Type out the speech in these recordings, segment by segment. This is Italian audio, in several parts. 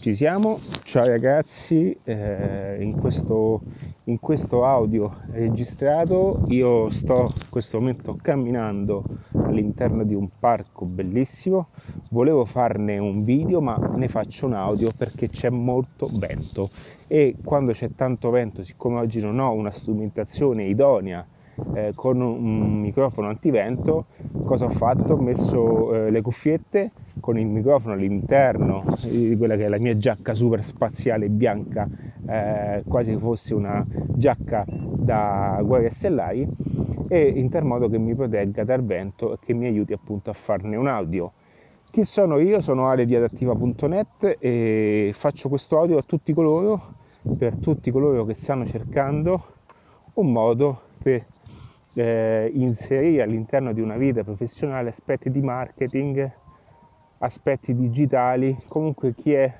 Ci siamo, ciao ragazzi, eh, in, questo, in, questo, audio registrato io sto in questo momento camminando all'interno di un parco bellissimo, volevo farne un video ma ne faccio un audio perché c'è molto vento. E quando c'è tanto vento, siccome oggi non ho una strumentazione idonea eh, con un microfono antivento, cosa ho fatto? Ho messo eh, le cuffiette con il microfono all'interno di quella che è la mia giacca super spaziale bianca, eh, quasi fosse una giacca da guerre stellari, e in tal modo che mi protegga dal vento e che mi aiuti appunto a farne un audio. Chi sono io? Sono Ale di adattiva.net e faccio questo audio a tutti coloro, per tutti coloro che stanno cercando un modo per eh, inserire all'interno di una vita professionale aspetti di marketing, aspetti digitali, comunque chi è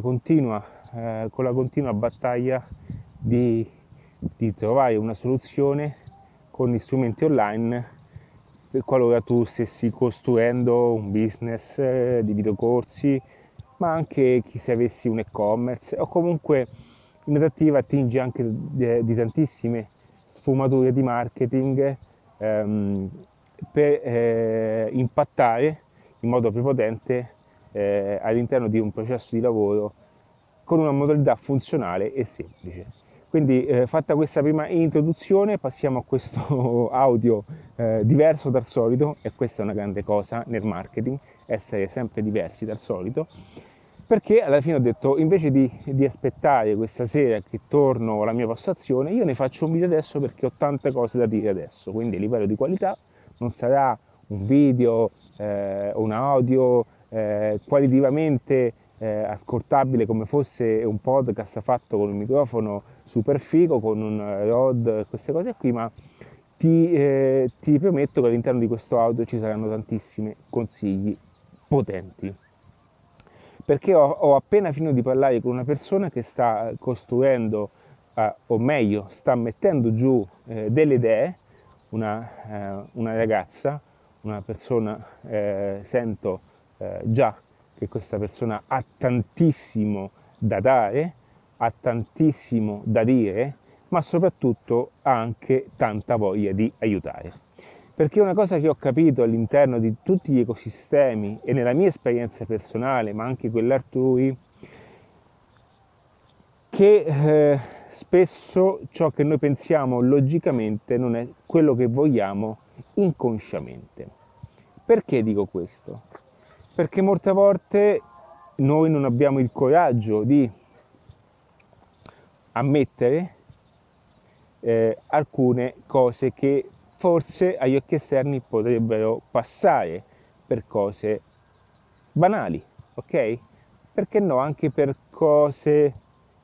continua, eh, con la continua battaglia di, di, trovare una soluzione con gli strumenti online qualora tu stessi costruendo un business eh, di videocorsi, ma anche chi se avessi un e-commerce. O comunque in adattiva attingi anche di, di tantissime sfumature di marketing ehm, per eh, impattare in modo prepotente eh, all'interno di un processo di lavoro con una modalità funzionale e semplice. Quindi eh, fatta questa prima introduzione passiamo a questo audio eh, diverso dal solito e questa è una grande cosa nel marketing, essere sempre diversi dal solito perché alla fine ho detto invece di, di, aspettare questa sera che torno alla mia postazione io ne faccio un video adesso perché ho tante cose da dire adesso. Quindi a livello di qualità non sarà un video eh, un audio eh, qualitativamente eh, ascoltabile come fosse un podcast fatto con un microfono super figo con un rod queste cose qui ma ti, eh, ti prometto che all'interno di questo audio ci saranno tantissimi consigli potenti perché ho, ho, appena finito di parlare con una persona che sta costruendo, eh, o meglio, sta mettendo giù eh, delle idee, una, eh, una, ragazza, una persona, eh, sento eh, già che questa persona ha tantissimo da dare, ha tantissimo da dire, ma soprattutto ha anche tanta voglia di aiutare. Perché una cosa che ho capito all'interno di tutti gli ecosistemi e nella mia esperienza personale, ma anche quella altrui, che eh, spesso ciò che noi pensiamo logicamente non è quello che vogliamo inconsciamente. Perché dico questo? Perché molte volte noi non abbiamo il coraggio di ammettere eh, alcune cose che forse agli occhi esterni potrebbero passare per cose banali, ok? Perché no, anche per cose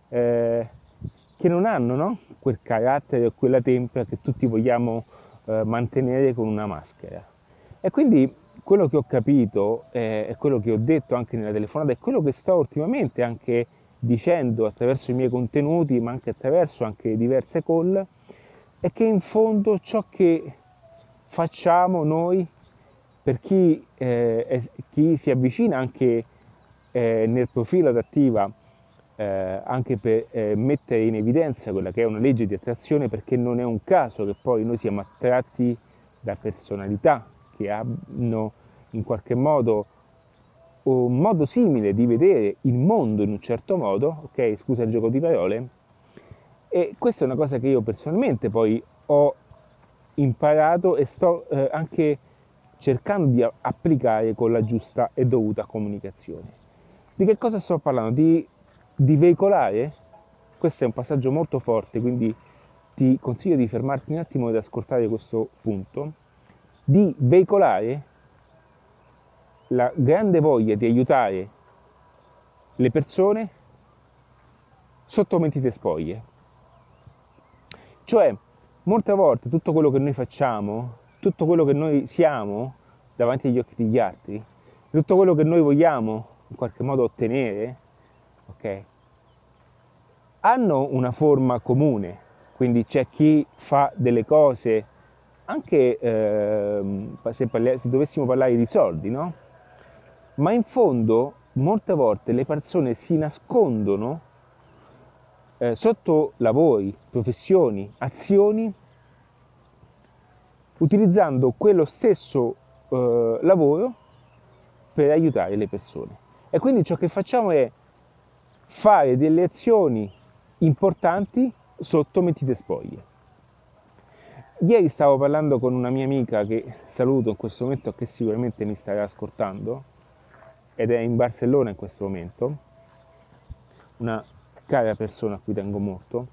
eh, che non hanno no? quel carattere o quella tempera che tutti vogliamo eh, mantenere con una maschera. E quindi quello che ho capito eh, quello che ho detto anche nella telefonata è quello che sto ultimamente anche dicendo attraverso i miei contenuti, ma anche attraverso anche diverse call, è che in fondo ciò che facciamo noi per chi, eh, è, chi si avvicina anche eh, nel profilo adattiva, eh, anche per eh, mettere in evidenza quella che è una legge di attrazione, perché non è un caso che poi noi siamo attratti da personalità che hanno in qualche modo un modo simile di vedere il mondo in un certo modo, ok? Scusa il gioco di parole, e questa è una cosa che io personalmente poi ho imparato e sto eh, anche cercando di applicare con la giusta e dovuta comunicazione. Di che cosa sto parlando? Di, di veicolare? Questo è un passaggio molto forte, quindi ti consiglio di fermarti un attimo ed ascoltare questo punto. Di veicolare la grande voglia di aiutare le persone sotto mentite spoglie. Cioè, molte volte tutto quello che noi facciamo, tutto quello che noi siamo davanti agli occhi degli altri, tutto quello che noi vogliamo in qualche modo ottenere, ok? Hanno una forma comune, quindi c'è chi fa delle cose, anche eh, se, parli- se dovessimo parlare di soldi, no? Ma in fondo molte volte le persone si nascondono eh, sotto lavori, professioni, azioni, utilizzando quello stesso eh, lavoro per aiutare le persone. E quindi ciò che facciamo è fare delle azioni importanti sotto mentite spoglie. Ieri stavo parlando con una mia amica che saluto in questo momento che sicuramente mi starà ascoltando ed è in Barcellona in questo momento, una cara persona a cui tengo molto,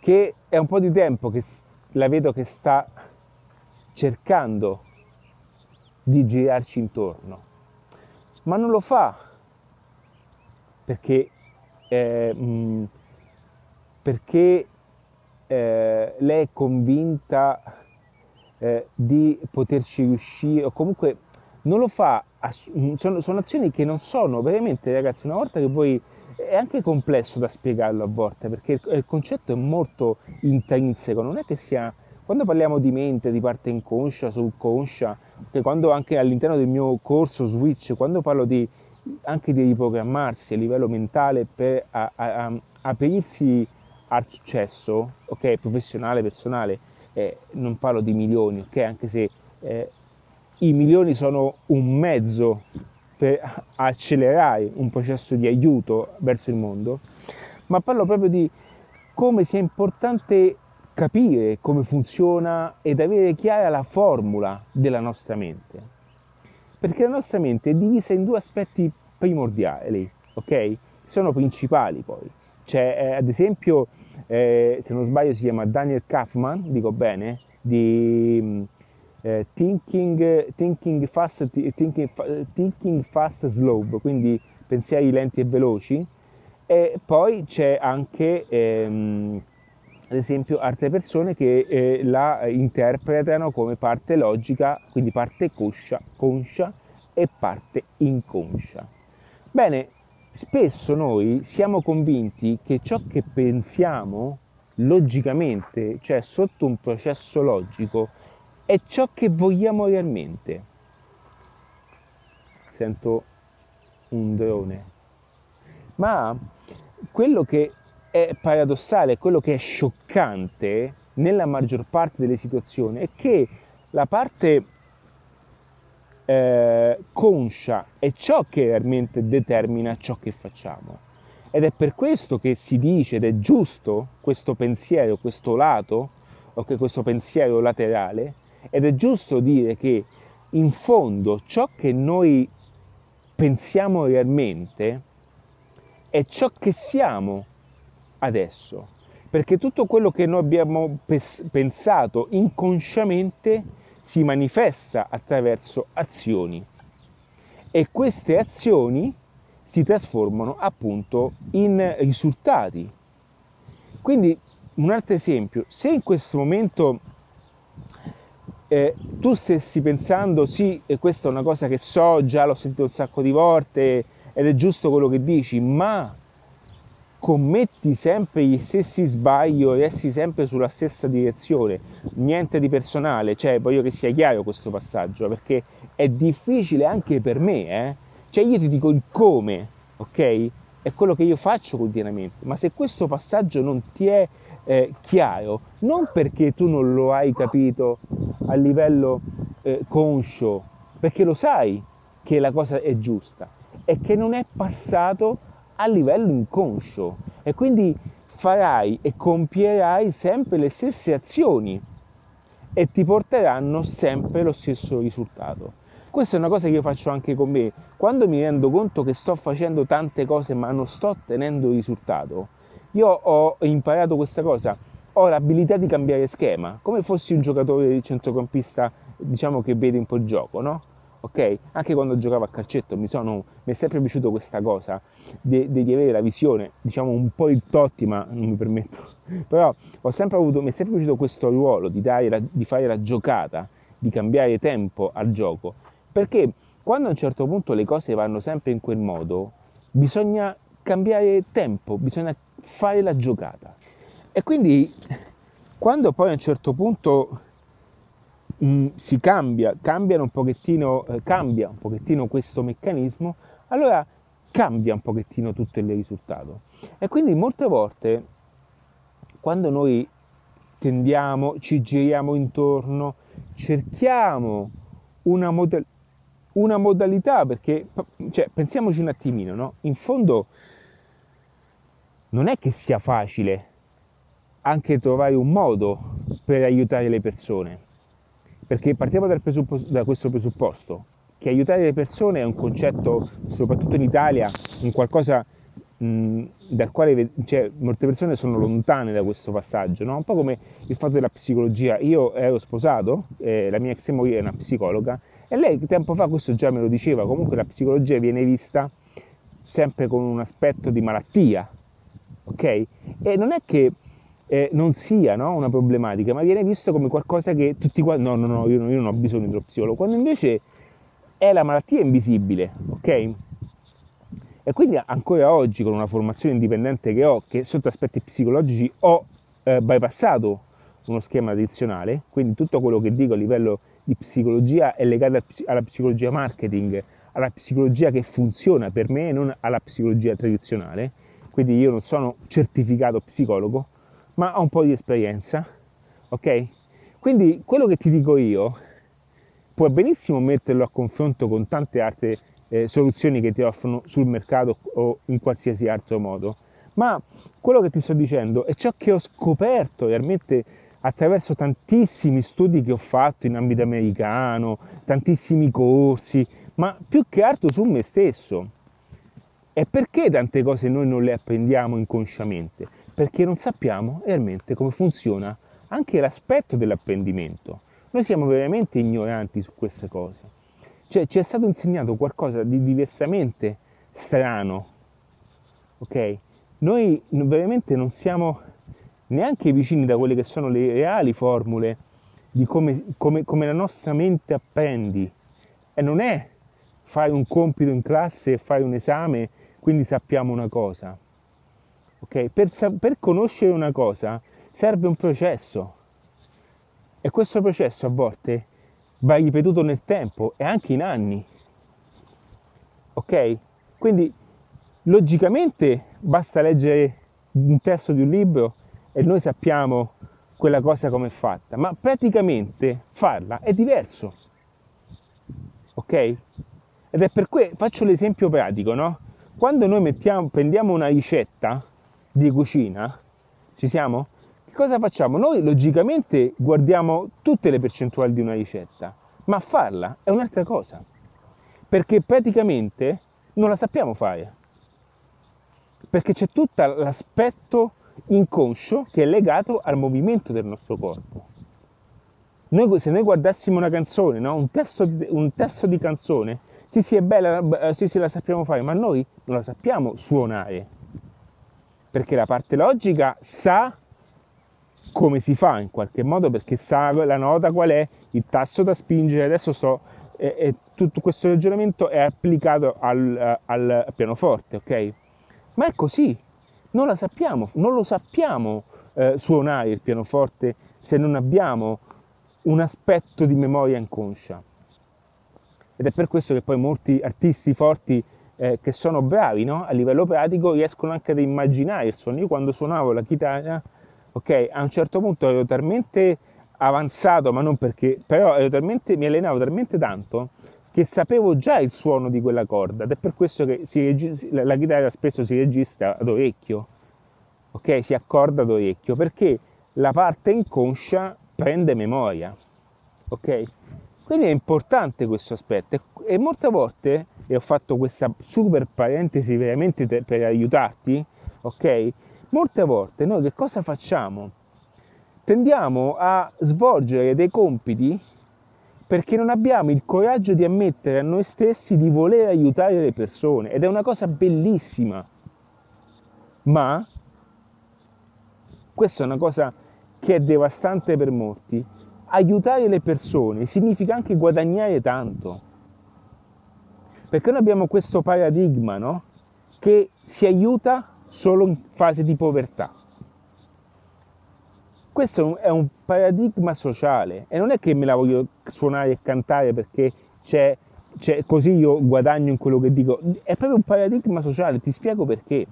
che è un po' di tempo che la vedo che sta cercando di girarci intorno, ma non lo fa perché, eh, mh, perché eh, lei è convinta eh, di poterci riuscire o comunque non lo fa, sono, sono, azioni che non sono veramente ragazzi, una volta che voi è anche complesso da spiegarlo a volte perché il, il concetto è molto intrinseco, non è che sia quando parliamo di mente, di parte inconscia, subconscia, che quando anche all'interno del mio corso Switch, quando parlo di, anche di riprogrammarsi a livello mentale per a, a, a, aprirsi al successo, ok, professionale, personale, eh, non parlo di milioni, ok, anche se eh, i milioni sono un mezzo per accelerare un processo di aiuto verso il mondo, ma parlo proprio di come sia importante capire come funziona ed avere chiara la formula della nostra mente. Perché la nostra mente è divisa in due aspetti primordiali, ok? Sono principali poi. C'è eh, ad esempio, eh, se non sbaglio si chiama Daniel Kaufman, dico bene, di eh, thinking, thinking, fast, thinking, thinking fast slow, quindi pensieri lenti e veloci. E poi c'è anche, ehm, ad esempio, altre persone che eh, la interpretano come parte logica, quindi parte conscia, conscia e parte inconscia. Bene, spesso noi siamo convinti che ciò che pensiamo logicamente, cioè sotto un processo logico, è ciò che vogliamo realmente. Sento un drone. Ma quello che è paradossale, quello che è scioccante nella maggior parte delle situazioni è che la parte eh, conscia è ciò che realmente determina ciò che facciamo. Ed è per questo che si dice, ed è giusto, questo pensiero, questo lato, o che questo pensiero laterale, ed è giusto dire che in fondo ciò che noi pensiamo realmente è ciò che siamo adesso. Perché tutto quello che noi abbiamo pensato inconsciamente si manifesta attraverso azioni e queste azioni si trasformano appunto in risultati. Quindi un altro esempio, se in questo momento eh, tu stessi pensando sì, questa è una cosa che so, già l'ho sentito un sacco di volte ed è giusto quello che dici, ma commetti sempre gli stessi sbagli o resti sempre sulla stessa direzione, niente di personale, cioè voglio che sia chiaro questo passaggio perché è difficile anche per me, eh? cioè io ti dico il come, ok? È quello che io faccio continuamente, ma se questo passaggio non ti è eh, chiaro, non perché tu non lo hai capito a livello eh, conscio, perché lo sai che la cosa è giusta, è che non è passato a livello inconscio e quindi farai e compierai sempre le stesse azioni e ti porteranno sempre lo stesso risultato. Questa è una cosa che io faccio anche con me. Quando mi rendo conto che sto facendo tante cose ma non sto ottenendo risultato, io ho imparato questa cosa, ho l'abilità di cambiare schema, come fossi un giocatore di centrocampista, diciamo che vede un po' il gioco, no? Ok? Anche quando giocavo a calcetto mi, sono, mi è sempre piaciuta questa cosa di, di, avere la visione, diciamo un po' il Totti, ma non mi permetto. Però ho sempre avuto, mi è sempre piaciuto questo ruolo di, la, di fare la giocata, di cambiare tempo al gioco, perché quando a un certo punto le cose vanno sempre in quel modo, bisogna cambiare tempo, bisogna fare la giocata. E quindi quando poi a un certo punto mh, si cambia, un pochettino, eh, cambia un pochettino questo meccanismo, allora cambia un pochettino tutto il risultato. E quindi molte volte quando noi tendiamo, ci giriamo intorno, cerchiamo una, moda- una modalità, perché cioè, pensiamoci un attimino, no? In fondo non è che sia facile anche trovare un modo per aiutare le persone, perché partiamo da questo presupposto, che aiutare le persone è un concetto, soprattutto in Italia, un qualcosa dal quale cioè, molte persone sono lontane da questo passaggio, no? un po' come il fatto della psicologia. Io ero sposato, eh, la mia ex moglie è una psicologa, e lei tempo fa questo già me lo diceva, comunque la psicologia viene vista sempre con un aspetto di malattia, ok? E non è che eh, non sia no, una problematica, ma viene visto come qualcosa che tutti quanti, no, no, no, io, io non ho bisogno dello psicologo, quando invece è la malattia invisibile, ok? E quindi ancora oggi con una formazione indipendente che ho, che sotto aspetti psicologici ho eh, bypassato uno schema tradizionale, quindi tutto quello che dico a livello di psicologia è legato alla psicologia marketing, alla psicologia che funziona per me e non alla psicologia tradizionale, quindi io non sono certificato psicologo, ma ho un po' di esperienza, ok? Quindi quello che ti dico io puoi benissimo metterlo a confronto con tante altre eh, soluzioni che ti offrono sul mercato o in qualsiasi altro modo, ma quello che ti sto dicendo è ciò che ho scoperto realmente attraverso tantissimi studi che ho fatto in ambito americano, tantissimi corsi, ma più che altro su me stesso. E perché tante cose noi non le apprendiamo inconsciamente? perché non sappiamo realmente come funziona anche l'aspetto dell'apprendimento. Noi siamo veramente ignoranti su queste cose. Cioè ci è stato insegnato qualcosa di diversamente strano. Ok? Noi veramente non siamo neanche vicini da quelle che sono le reali formule di come, come, come la nostra mente apprendi. E non è fare un compito in classe e fare un esame, quindi sappiamo una cosa Okay? Per, per conoscere una cosa serve un processo e questo processo a volte va ripetuto nel tempo e anche in anni. Ok? Quindi logicamente basta leggere un testo di un libro e noi sappiamo quella cosa come è fatta, ma praticamente farla è diverso. Ok? Ed è per cui faccio l'esempio pratico, no? Quando noi mettiamo, prendiamo una ricetta di cucina, ci siamo? Che cosa facciamo? Noi logicamente guardiamo tutte le percentuali di una ricetta, ma farla è un'altra cosa, perché praticamente non la sappiamo fare, perché c'è tutto l'aspetto inconscio che è legato al movimento del nostro corpo. Noi, se noi guardassimo una canzone, no? un, testo un, testo di, canzone, sì sì è bella, sì sì la sappiamo fare, ma noi non la sappiamo suonare perché la parte logica sa come si fa in qualche modo, perché sa la nota qual è, il tasto da spingere, adesso so, e, e tutto questo ragionamento è applicato al, al pianoforte, ok? Ma è così, non la sappiamo, non lo sappiamo eh, suonare il pianoforte se non abbiamo un aspetto di memoria inconscia. Ed è per questo che poi molti artisti forti eh, che sono bravi no? a livello pratico riescono anche ad immaginare il suono. Io quando suonavo la chitarra, ok, a un certo punto ero talmente avanzato, ma non perché, però talmente, mi allenavo talmente tanto che sapevo già il suono di quella corda ed è per questo che si, la, la chitarra spesso si registra ad orecchio, ok, si accorda ad orecchio, perché la parte inconscia prende memoria, ok? Quindi è importante questo aspetto e molte volte e ho fatto questa super parentesi veramente per aiutarti, ok? Molte volte noi che cosa facciamo? Tendiamo a svolgere dei compiti perché non abbiamo il coraggio di ammettere a noi stessi di voler aiutare le persone ed è una cosa bellissima. Ma questa è una cosa che è devastante per molti. Aiutare le persone significa anche guadagnare tanto. Perché noi abbiamo questo paradigma, no? Che si aiuta solo in fase di povertà. questo è un paradigma sociale e non è che me la voglio suonare e cantare perché c'è, c'è, così io guadagno in quello che dico, è proprio un paradigma sociale, ti spiego perché.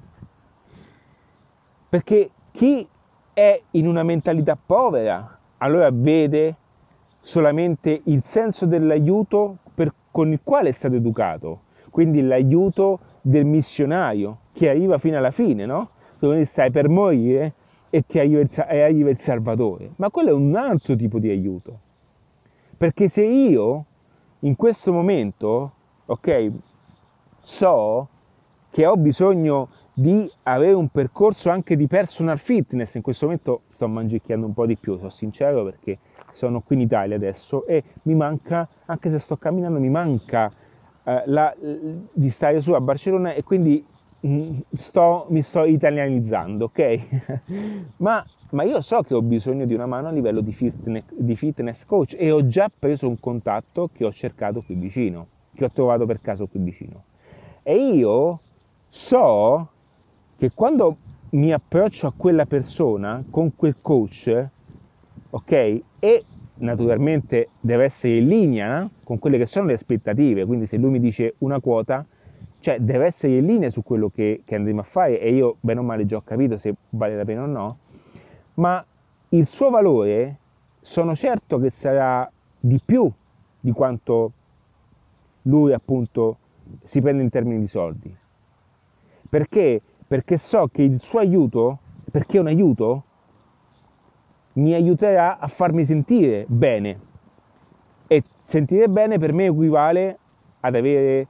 Perché chi è in una mentalità povera, allora vede solamente il senso dell'aiuto per, con il quale è stato educato, quindi l'aiuto del missionario che arriva fino alla fine, no? Dove stai per morire e ti arriva arriva il Salvatore. Ma quello è un altro tipo di aiuto. Perché se io in questo momento, ok, so che ho bisogno di avere un percorso anche di personal fitness, in questo momento sto mangiando un po' di più, sono sincero perché sono qui in Italia adesso e mi manca, anche se sto camminando, mi manca eh, la, di stare su a Barcellona e quindi mm, sto, mi sto italianizzando, ok? ma, ma, io so che ho bisogno di una mano a livello di fitness, di fitness coach e ho già preso un contatto che ho cercato qui vicino, che ho trovato per caso qui vicino. E io so che quando mi approccio a quella persona con quel coach, ok? E naturalmente deve essere in linea con quelle che sono le aspettative, quindi se lui mi dice una quota, cioè deve essere in linea su quello che, che andremo a fare e io bene o male già ho capito se vale la pena o no, ma il suo valore sono certo che sarà di più di quanto lui appunto si prende in termini di soldi. Perché? Perché so che il suo aiuto, perché è un aiuto, mi aiuterà a farmi sentire bene. E sentire bene per me equivale ad avere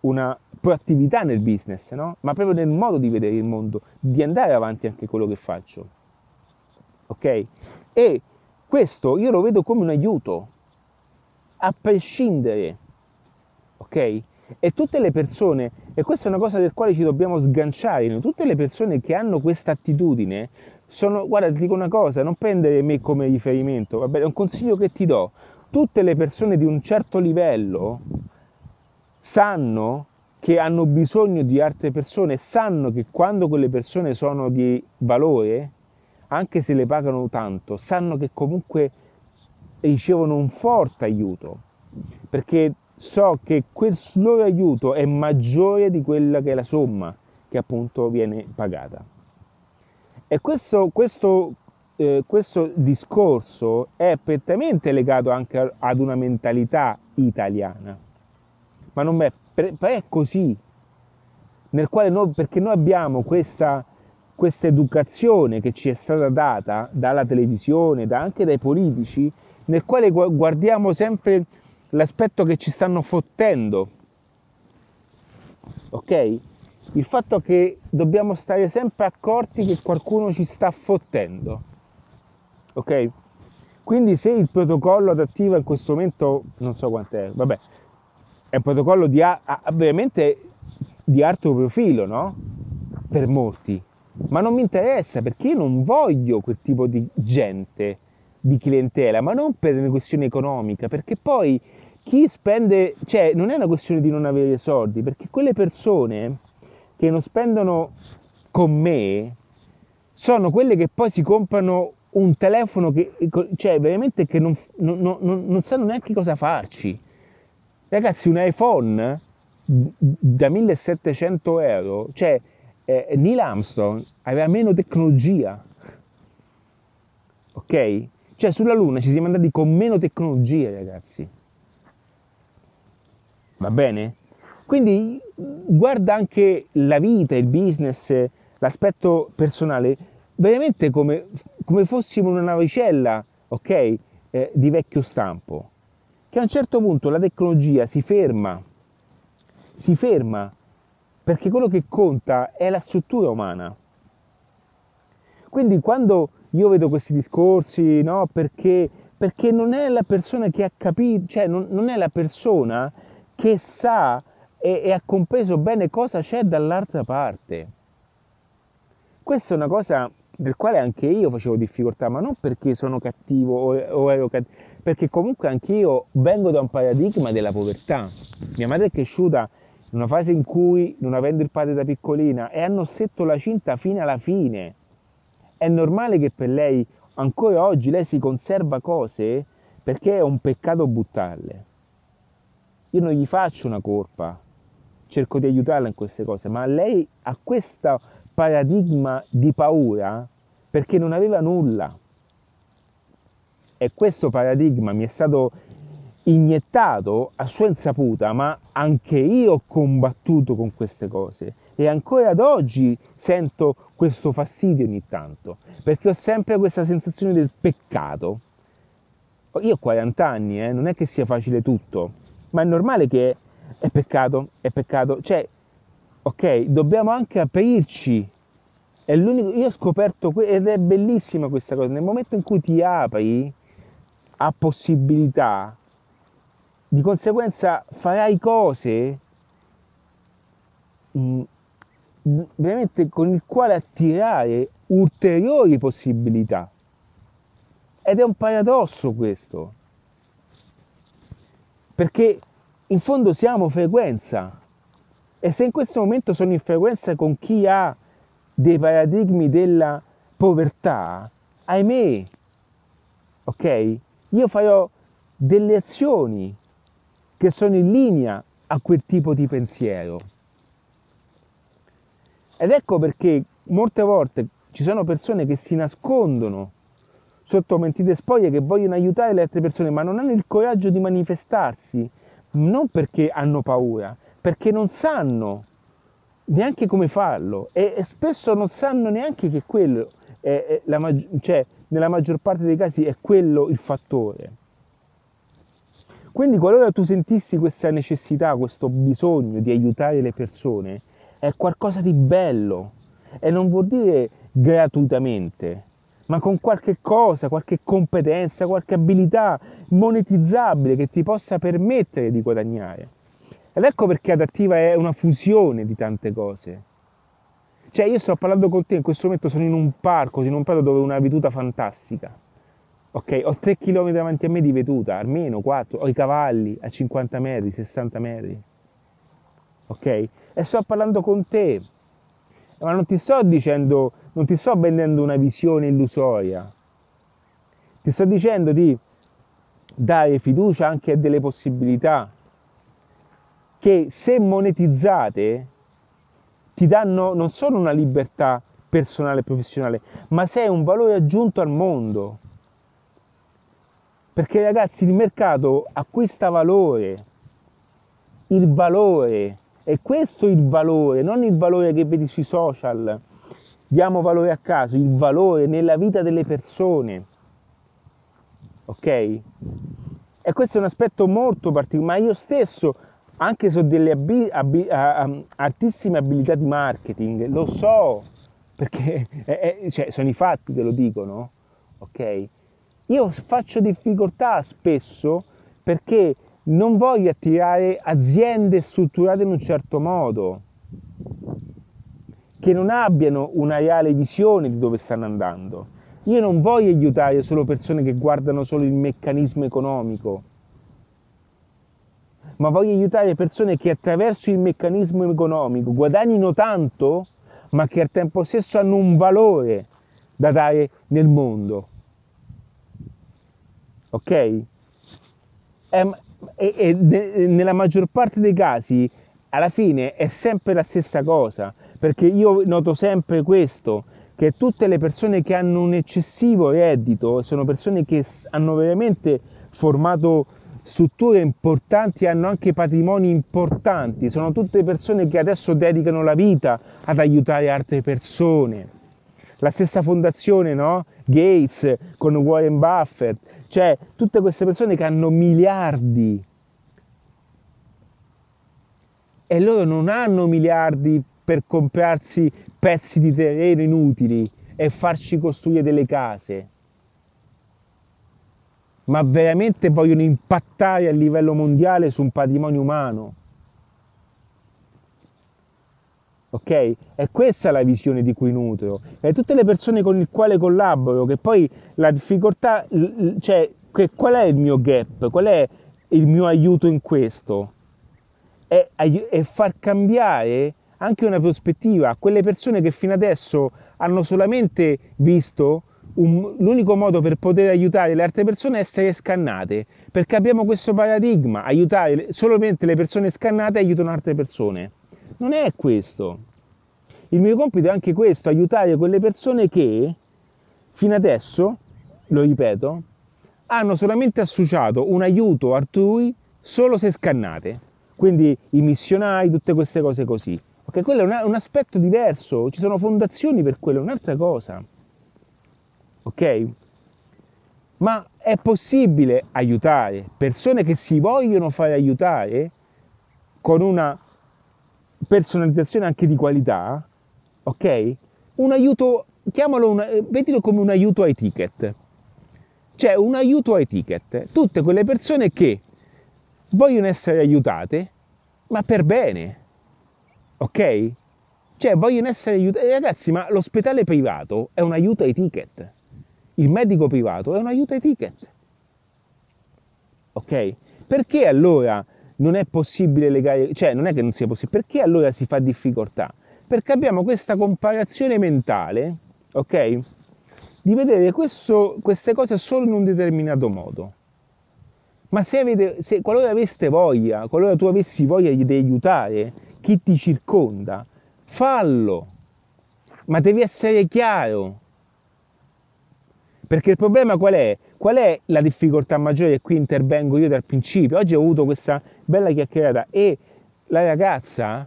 una proattività nel business, no? ma proprio nel modo di vedere il mondo, di andare avanti anche quello che faccio. Ok? E questo io lo vedo come un aiuto, a prescindere. Ok? E tutte le persone, e questa è una cosa del quale ci dobbiamo sganciare, tutte le persone che hanno questa attitudine sono, guarda, ti dico una cosa, non prendere me come riferimento, vabbè, è un consiglio che ti do. Tutte le persone di un certo livello sanno che hanno bisogno di altre persone, sanno che quando quelle persone sono di valore, anche se le pagano tanto, sanno che comunque ricevono un forte aiuto, perché so che quel loro aiuto è maggiore di quella che è la somma che appunto viene pagata. E questo, questo, eh, questo discorso è prettamente legato anche ad una mentalità italiana, ma non è, è così, nel quale noi, perché noi abbiamo questa, questa educazione che ci è stata data dalla televisione, da, anche dai politici, nel quale guardiamo sempre l'aspetto che ci stanno fottendo. Ok? il fatto che dobbiamo stare sempre accorti che qualcuno ci sta fottendo. Ok? Quindi se il protocollo adattivo in questo momento, non so quant'è, vabbè, è un protocollo di, a, di alto profilo, no? Per molti. Ma non mi interessa perché io non voglio quel tipo di gente, di clientela, ma non per una questione economica, perché poi chi spende, cioè non è una questione di non avere soldi, perché quelle persone che non spendono con me sono quelle che poi si comprano un telefono che, cioè veramente che non, non, non, non sanno neanche cosa farci. Ragazzi, un iPhone da 1700 euro, cioè eh, Neil Armstrong aveva meno tecnologia, ok? Cioè sulla Luna ci siamo andati con meno tecnologia, ragazzi. Va bene? Quindi guarda anche la vita, il business, l'aspetto personale, veramente come, come fossimo una navicella, ok? Eh, di vecchio stampo. Che a un certo punto la tecnologia si ferma, si ferma, perché quello che conta è la struttura umana. Quindi quando io vedo questi discorsi, no, perché, perché non è la persona che ha capito, cioè non, non è la persona che sa e, e ha compreso bene cosa c'è dall'altra parte. Questa è una cosa del quale anche io facevo difficoltà, ma non perché sono cattivo o, o ero cattivo, perché comunque anche io vengo da un paradigma della povertà. Mia madre è cresciuta in una fase in cui, non avendo il padre da piccolina, e hanno stretto la cinta fino alla fine. È normale che per lei ancora oggi lei si conserva cose perché è un peccato buttarle. Io non gli faccio una colpa, cerco di aiutarla in queste cose, ma lei ha questo paradigma di paura perché non aveva nulla. E questo paradigma mi è stato iniettato a sua insaputa, ma anche io ho combattuto con queste cose e ancora ad oggi sento questo fastidio ogni tanto, perché ho sempre questa sensazione del peccato. Io ho 40 anni, eh, non è che sia facile tutto, ma è normale che è peccato, è peccato. Cioè, ok, dobbiamo anche aprirci. È l'unico, io ho scoperto, ed è bellissima questa cosa, nel momento in cui ti apri a possibilità, di conseguenza farai cose mh, mm, veramente con il quale attirare ulteriori possibilità. Ed è un paradosso questo, perché in fondo siamo frequenza e se in questo momento sono in frequenza con chi ha dei paradigmi della povertà, ahimè, ok? Io farò delle azioni che sono in linea a quel tipo di pensiero. Ed ecco perché molte volte ci sono persone che si nascondono sotto mentite spoglie che vogliono aiutare le altre persone, ma non hanno il coraggio di manifestarsi, non perché hanno paura, perché non sanno neanche come farlo e, e spesso non sanno neanche che quello, è, è la, cioè nella maggior parte dei casi è quello il fattore. Quindi qualora tu sentissi questa necessità, questo bisogno di aiutare le persone, è qualcosa di bello e non vuol dire gratuitamente, ma con qualche cosa, qualche competenza, qualche abilità monetizzabile che ti possa permettere di guadagnare. Ed ecco perché adattiva è una fusione di tante cose. Cioè io sto parlando con te, in questo momento sono in un parco, in un prato dove ho una veduta fantastica ok? Ho 3 km davanti a me di veduta, almeno 4, ho i cavalli a 50 metri, 60 metri, ok? E sto parlando con te, ma non ti sto dicendo, non ti sto vendendo una visione illusoria, ti sto dicendo di dare fiducia anche a delle possibilità che se monetizzate ti danno non solo una libertà personale e professionale, ma sei un valore aggiunto al mondo. Perché ragazzi il mercato acquista valore, il valore, e questo è il valore, non il valore che vedi sui social, diamo valore a caso, il valore nella vita delle persone. Ok? E questo è un aspetto molto particolare, ma io stesso, anche se ho delle abi- abi- altissime abilità di marketing, lo so, perché è, è, cioè, sono i fatti che lo dicono, ok? Io faccio difficoltà spesso perché non voglio attirare aziende strutturate in un certo modo, che non abbiano una reale visione di dove stanno andando. Io non voglio aiutare solo persone che guardano solo il meccanismo economico, ma voglio aiutare persone che attraverso il meccanismo economico guadagnino tanto, ma che al tempo stesso hanno un valore da dare nel mondo ok? E, e, e nella maggior parte dei casi alla fine è sempre la stessa cosa, perché io noto sempre questo, che tutte le persone che hanno un eccessivo reddito sono persone che hanno veramente formato strutture importanti, hanno anche patrimoni importanti, sono tutte persone che adesso dedicano la vita ad aiutare altre persone. La stessa fondazione, no? Gates con Warren Buffett, cioè tutte queste persone che hanno miliardi e loro non hanno miliardi per comprarsi pezzi di terreno inutili e farci costruire delle case, ma veramente vogliono impattare a livello mondiale su un patrimonio umano. Ok? E questa è la visione di cui nutro. E tutte le persone con le quali collaboro, che poi la difficoltà, cioè, qual è il mio gap? Qual è il mio aiuto in questo? È, è far cambiare anche una prospettiva a quelle persone che fino adesso hanno solamente visto un, l'unico modo per poter aiutare le altre persone è essere scannate, perché abbiamo questo paradigma, aiutare solamente le persone scannate aiutano altre persone. Non è questo. Il mio compito è anche questo, aiutare quelle persone che fino adesso, lo ripeto, hanno solamente associato un aiuto altrui solo se scannate. Quindi i missionari, tutte queste cose così. Ok, quello è un, un aspetto diverso, ci sono fondazioni per quello, è un'altra cosa ok? Ma è possibile aiutare persone che si vogliono fare aiutare con una personalizzazione anche di qualità, ok? Un aiuto, chiamalo, una, vedilo come un aiuto ai ticket. Cioè un aiuto ai ticket. Tutte quelle persone che vogliono essere aiutate, ma per bene, ok? Cioè vogliono essere aiutate. Ragazzi, ma l'ospedale privato è un aiuto ai ticket il medico privato è un aiuto ai ticket. Ok? Perché allora non è possibile legare, cioè non è che non sia possibile, perché allora si fa difficoltà? Perché abbiamo questa comparazione mentale, ok? Di vedere questo, queste cose solo in un determinato modo. Ma se, avete, se qualora aveste voglia, qualora tu avessi voglia di aiutare chi ti circonda, fallo. Ma devi essere chiaro, perché il problema qual è? Qual è la difficoltà maggiore? E qui intervengo io dal principio. Oggi ho avuto questa bella chiacchierata e la ragazza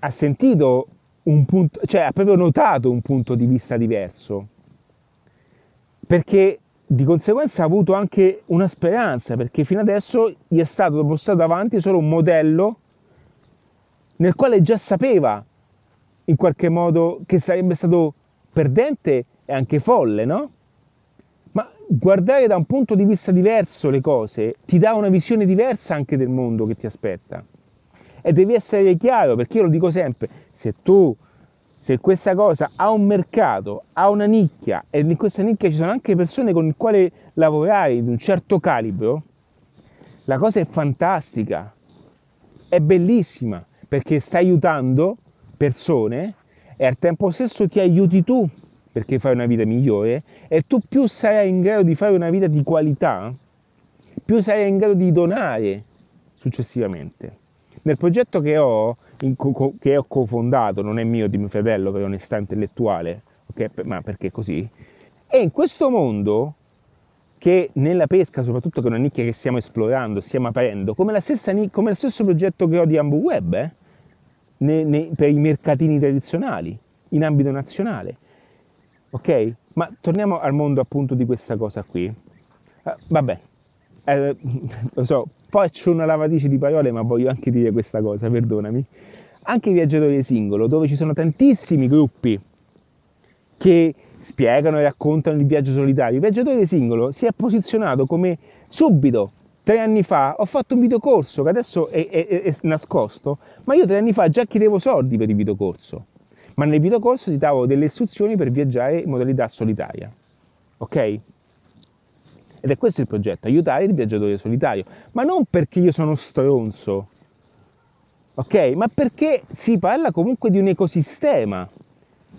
ha sentito un punto, cioè ha proprio notato un punto di vista diverso. Perché di conseguenza ha avuto anche una speranza, perché fino adesso gli è stato postato davanti solo un modello nel quale già sapeva in qualche modo che sarebbe stato perdente è anche folle, no? Guardare da un punto di vista diverso le cose ti dà una visione diversa anche del mondo che ti aspetta. E devi essere chiaro, perché io lo dico sempre, se tu, se questa cosa ha un mercato, ha una nicchia, e in questa nicchia ci sono anche persone con le quali lavorare di un certo calibro, la cosa è fantastica, è bellissima, perché stai aiutando persone e al tempo stesso ti aiuti tu perché fai una vita migliore e tu più sarai in grado di fare una vita di qualità, più sarai in grado di donare successivamente. Nel progetto che ho, co- che ho cofondato, non è mio, di mio fratello per onestà intellettuale, okay? ma perché così, e in questo mondo che nella pesca, soprattutto che è una nicchia che stiamo esplorando, stiamo aprendo, come, stessa, come lo stesso progetto che ho di Ambu Web, eh? ne, ne, per i mercatini tradizionali in ambito nazionale. Ok? Ma torniamo al mondo appunto di questa cosa qui. Uh, vabbè, eh, lo so, faccio una lavatrice di parole, ma voglio anche dire questa cosa, perdonami. Anche i viaggiatori singolo, dove ci sono tantissimi gruppi che spiegano e raccontano il viaggio solitario. Il viaggiatore singolo si è posizionato come subito, tre anni fa, ho fatto un videocorso che adesso è, è, è nascosto, ma io tre anni fa già chiedevo soldi per il videocorso ma nel videocorso ti davo delle istruzioni per viaggiare in modalità solitaria. Ok? Ed è questo il progetto, aiutare il viaggiatore solitario, ma non perché io sono stronzo, ok? Ma perché si parla comunque di un ecosistema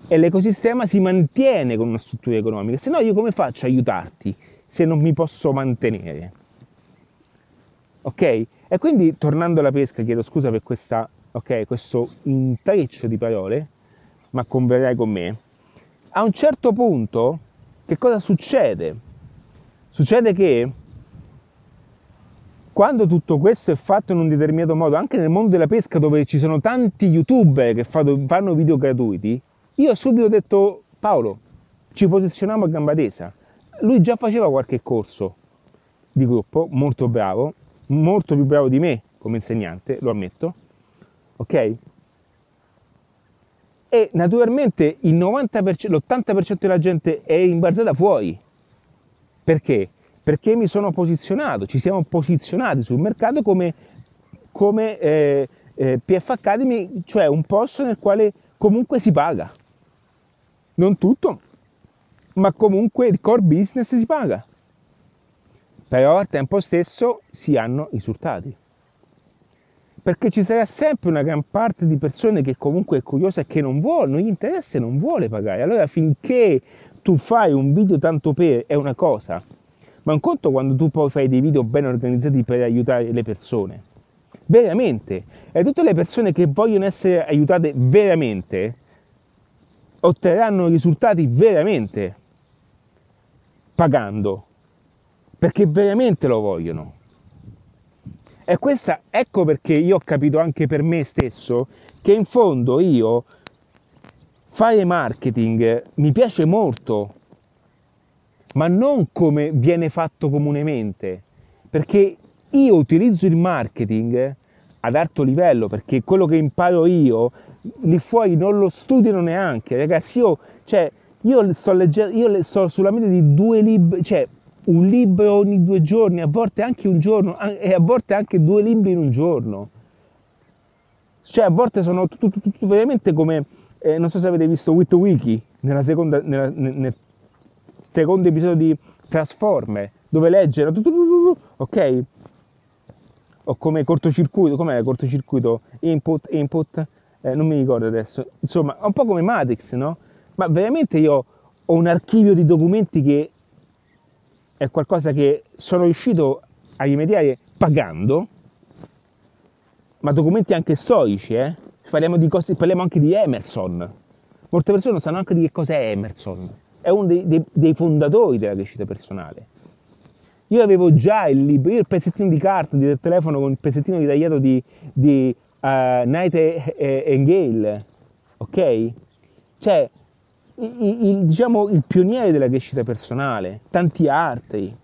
e l'ecosistema si mantiene con una struttura economica, se no io come faccio a aiutarti se non mi posso mantenere? Ok? E quindi tornando alla pesca, chiedo scusa per questa, okay, questo intreccio di parole, ma converrai con me, a un certo punto che cosa succede? Succede che quando tutto questo è fatto in un determinato modo, anche nel mondo della pesca dove ci sono tanti youtuber che fanno video gratuiti, io ho subito detto Paolo, ci posizioniamo a gamba tesa. Lui già faceva qualche corso di gruppo, molto bravo, molto più bravo di me come insegnante, lo ammetto, ok? E naturalmente il 90%, l'80% della gente è imbarzata fuori. Perché? Perché mi sono posizionato, ci siamo posizionati sul mercato come, come eh, eh, PF Academy, cioè un posto nel quale comunque si paga. Non tutto, ma comunque il core business si paga. Però al tempo stesso si hanno risultati. Perché ci sarà sempre una gran parte di persone che comunque è curiosa e che non vuole, non gli interessa e non vuole pagare. Allora finché tu fai un video tanto per è una cosa, ma un conto quando tu poi fai dei video ben organizzati per aiutare le persone. Veramente. E tutte le persone che vogliono essere aiutate veramente otterranno risultati veramente pagando, perché veramente lo vogliono. E questa, ecco perché io ho capito anche per me stesso che in fondo io fare marketing mi piace molto, ma non come viene fatto comunemente, perché io utilizzo il marketing ad alto livello, perché quello che imparo io lì fuori non lo studiano neanche, ragazzi, io, cioè, io sto leggendo, io sto sulla media di due libri, cioè un libro ogni due giorni, a volte anche un giorno e a volte anche due libri in un giorno. Cioè a volte sono tutto, tutto, tutto veramente come, eh, non so se avete visto Wiki nella seconda, nella, nel, secondo episodio di Transformer, dove leggere, ok? O come cortocircuito, com'è cortocircuito? Input, input, eh, non mi ricordo adesso. Insomma, un po' come Matrix, no? Ma veramente io ho un archivio di documenti che è qualcosa che sono riuscito a rimediare pagando, ma documenti anche storici, eh? Parliamo, cose, parliamo anche di Emerson. Molte persone non sanno anche di che cos'è Emerson. È uno dei, dei, dei fondatori della crescita personale. Io avevo già il libro, io il pezzettino di carta del telefono con il pezzettino ritagliato di, di uh, Night and Gale, ok? Cioè, il, il, diciamo, il pioniere della crescita personale, tanti altri.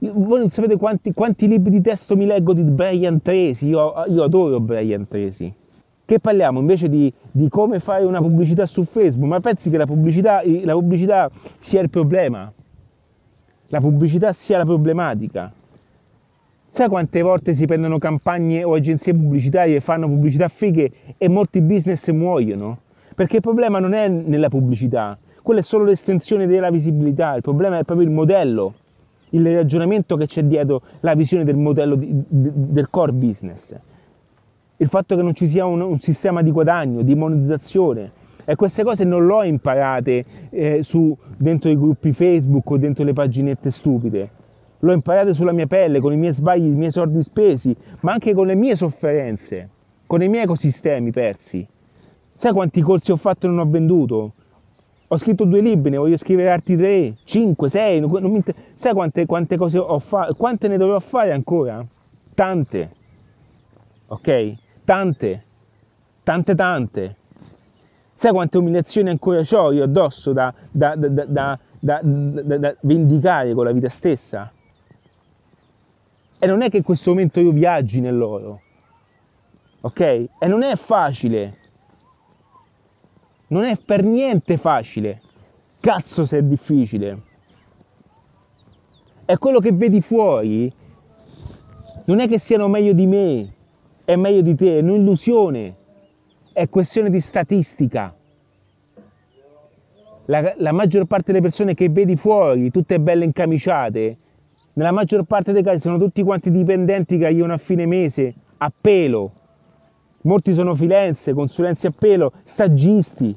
Voi non sapete quanti, quanti, libri di testo mi leggo di Brian Tracy, io, io adoro Brian Tracy. Che parliamo invece di, di, come fare una pubblicità su Facebook, ma pensi che la pubblicità, la pubblicità sia il problema? La pubblicità sia la problematica? Sai quante volte si prendono campagne o agenzie pubblicitarie e fanno pubblicità fighe e molti business muoiono? Perché il problema non è nella pubblicità, quella è solo l'estensione della visibilità, il problema è proprio il modello, il ragionamento che c'è dietro la visione del modello di, del core business. Il fatto che non ci sia un, un sistema di guadagno, di monetizzazione, e queste cose non le ho imparate eh, su, dentro i gruppi Facebook o dentro le paginette stupide. L'ho imparate sulla mia pelle, con i miei sbagli, i miei soldi spesi, ma anche con le mie sofferenze, con i miei ecosistemi persi. Sai quanti corsi ho fatto e non ho venduto? Ho scritto due libri, ne voglio scrivere altri tre, cinque, sei. Non, non inter... Sai quante, quante cose ho fatto? Quante ne dovrò fare ancora? Tante. Ok? Tante. Tante, tante. Sai quante umiliazioni ancora ho io addosso da, da, da, da vendicare con la vita stessa? E non è che in questo momento io viaggi nell'oro. Ok? E non è facile non è per niente facile. Cazzo se è difficile. E quello che vedi fuori non è che siano meglio di me, è meglio di te, è un'illusione, è questione di statistica. La, la, maggior parte delle persone che vedi fuori, tutte belle incamiciate, nella maggior parte dei casi sono tutti quanti dipendenti che arrivano a fine mese a pelo, molti sono filenze, consulenze a pelo, stagisti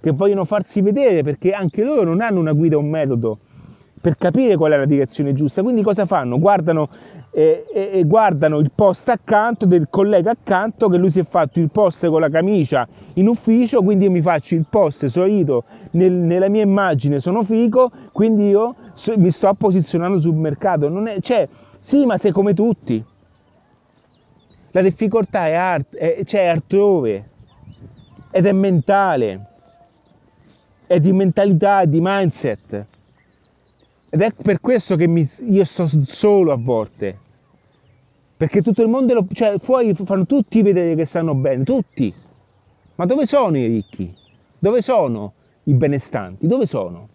che vogliono farsi vedere perché anche loro non hanno una guida, un metodo per capire qual è la direzione giusta. Quindi cosa fanno? Guardano, eh, eh, guardano il post accanto del collega accanto che lui si è fatto il post con la camicia in ufficio, quindi io mi faccio il post solito nel, nella mia immagine, sono figo, quindi io so, mi sto posizionando sul mercato. È, cioè, sì, ma sei come tutti. La difficoltà è, art, è, cioè, altrove ed è mentale, è di mentalità, di mindset. Ed è per questo che mi, io sto solo a volte. Perché tutto il mondo, lo, cioè fuori fanno tutti vedere che stanno bene, tutti. Ma dove sono i ricchi? Dove sono i benestanti? Dove sono?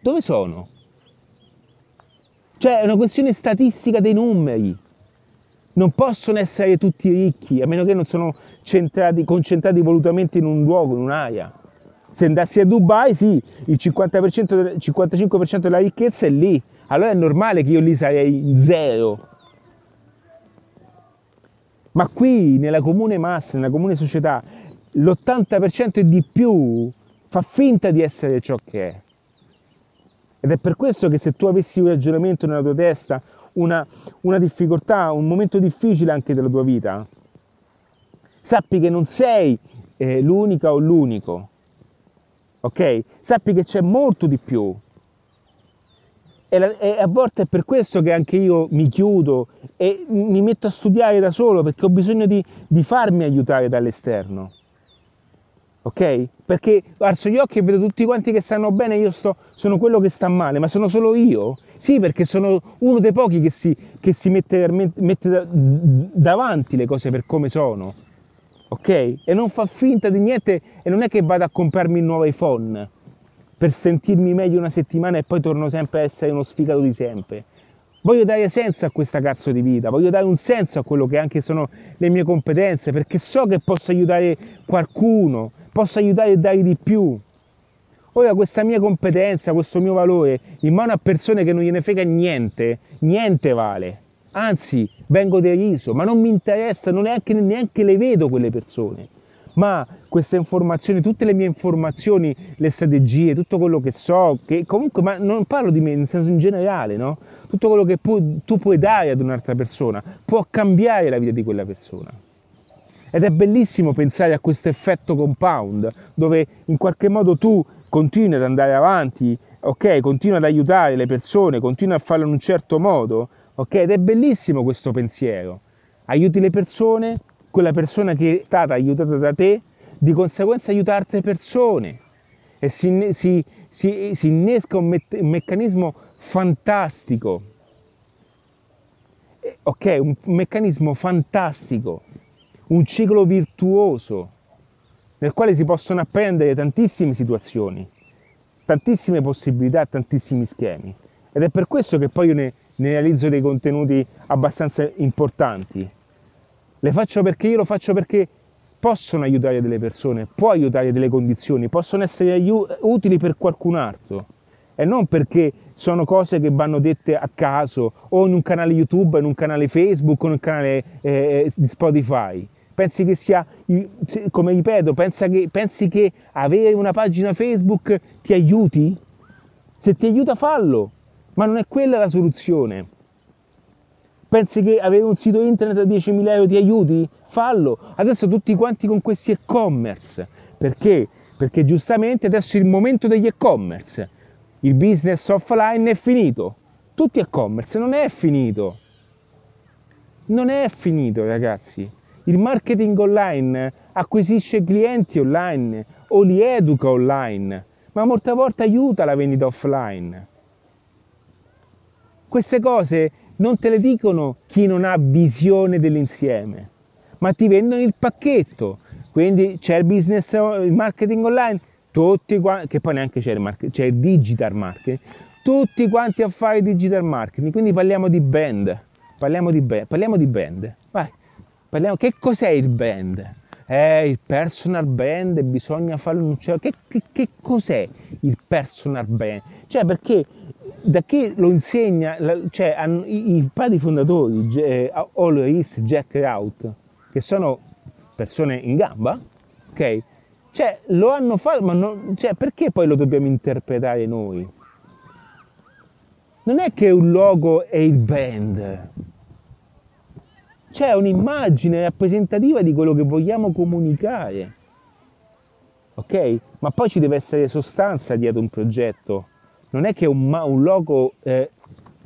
Dove sono? Cioè è una questione statistica dei numeri non possono essere tutti ricchi, a meno che non sono centrati, concentrati volutamente in un luogo, in un'area. Se andassi a Dubai, sì, il 50%, 55% della ricchezza è lì. Allora è normale che io lì sarei zero. Ma qui, nella comune massa, nella comune società, l'80% e di più fa finta di essere ciò che è. Ed è per questo che se tu avessi un ragionamento nella tua testa, una, una difficoltà, un momento difficile anche della tua vita, sappi che non sei eh, l'unica o l'unico, ok? Sappi che c'è molto di più. E, la, e, a volte è per questo che anche io mi chiudo e mi metto a studiare da solo perché ho bisogno di, di farmi aiutare dall'esterno. Ok? Perché alzo gli occhi e vedo tutti quanti che stanno bene, io sto, sono quello che sta male, ma sono solo io? Sì, perché sono uno dei pochi che si, che si mette, mette davanti le cose per come sono ok? E non fa finta di niente e non è che vado a comprarmi il nuovo iPhone per sentirmi meglio una settimana e poi torno sempre a essere uno sfigato di sempre. Voglio dare senso a questa cazzo di vita, voglio dare un senso a quello che anche sono le mie competenze, perché so che posso aiutare qualcuno, posso aiutare e dare di più. Ora questa mia competenza, questo mio valore in mano a persone che non gliene frega niente, niente vale anzi vengo deriso, ma non mi interessa, non neanche, neanche le vedo quelle persone. Ma queste informazioni, tutte le mie informazioni, le strategie, tutto quello che so, che comunque, ma non parlo di me, nel senso in generale, no? Tutto quello che pu- tu puoi dare ad un'altra persona può cambiare la vita di quella persona. Ed è bellissimo pensare a questo effetto compound, dove in qualche modo tu continui ad andare avanti, ok? Continui ad aiutare le persone, continui a farlo in un certo modo, Ok? Ed è bellissimo questo pensiero. Aiuti le persone, quella persona che è stata aiutata da te, di conseguenza aiuta altre persone. E si, si, si, si innesca un, me- un meccanismo fantastico. Ok, un meccanismo fantastico, un ciclo virtuoso nel quale si possono apprendere tantissime situazioni, tantissime possibilità, tantissimi schemi. Ed è per questo che poi io ne, ne realizzo dei contenuti abbastanza importanti. Le faccio perché io lo faccio perché possono aiutare delle persone, può aiutare delle condizioni, possono essere aiu- utili per qualcun altro e non perché sono cose che vanno dette a caso o in un canale YouTube, in un canale Facebook o in un canale eh, di Spotify. Pensi che sia, come ripeto, che, pensi che avere una pagina Facebook ti aiuti? Se ti aiuta fallo, ma non è quella la soluzione. Pensi che avere un sito internet a 10.000 euro ti aiuti? Fallo. Adesso tutti quanti con questi e-commerce. Perché? Perché giustamente adesso è il momento degli e-commerce. Il business offline è finito. Tutti e-commerce, non è finito. Non è finito, ragazzi. Il marketing online acquisisce clienti online o li educa online, ma molte volte aiuta la vendita offline. Queste cose non te le dicono chi non ha visione dell'insieme, ma ti vendono il pacchetto. Quindi c'è il business, il marketing online, tutti quanti, che poi neanche c'è il, market, c'è il digital marketing, tutti quanti a fare digital marketing. Quindi parliamo di brand, parliamo di, parliamo di brand. Parliamo, che cos'è il brand? Eh, il personal brand, bisogna farlo un certo... Che, che, che cos'è il personal brand? Cioè, perché da che lo insegna, cioè i, i padri fondatori, eh, Ulrich, Jack Raut, che sono persone in gamba, ok? Cioè, lo hanno fatto, ma non, cioè, perché poi lo dobbiamo interpretare noi? Non è che un logo è il brand, c'è un'immagine rappresentativa di quello che vogliamo comunicare, ok? Ma poi ci deve essere sostanza dietro un progetto non è che un, un logo eh,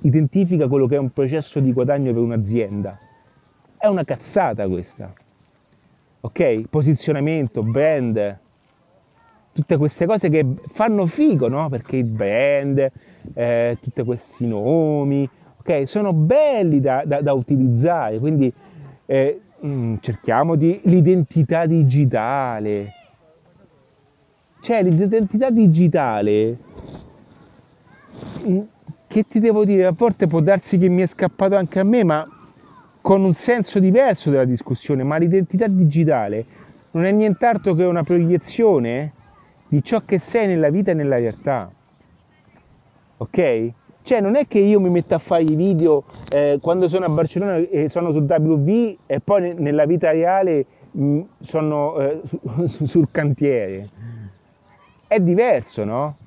identifica quello che è un processo di guadagno per un'azienda. È una cazzata questa. Ok? Posizionamento, brand, tutte queste cose che fanno figo, no? Perché il brand, eh, tutti questi nomi, ok? Sono belli da, da, da utilizzare, quindi eh, mm, cerchiamo di l'identità digitale. Cioè l'identità digitale che ti devo dire, a volte può darsi che mi è scappato anche a me, ma con un senso diverso della discussione, ma l'identità digitale non è nient'altro che una proiezione di ciò che sei nella vita e nella realtà. Ok? Cioè non è che io mi metto a fare i video eh, quando sono a Barcellona e sono sul WV e poi nella vita reale mh, mm, sono eh, su, sul cantiere. È diverso, no?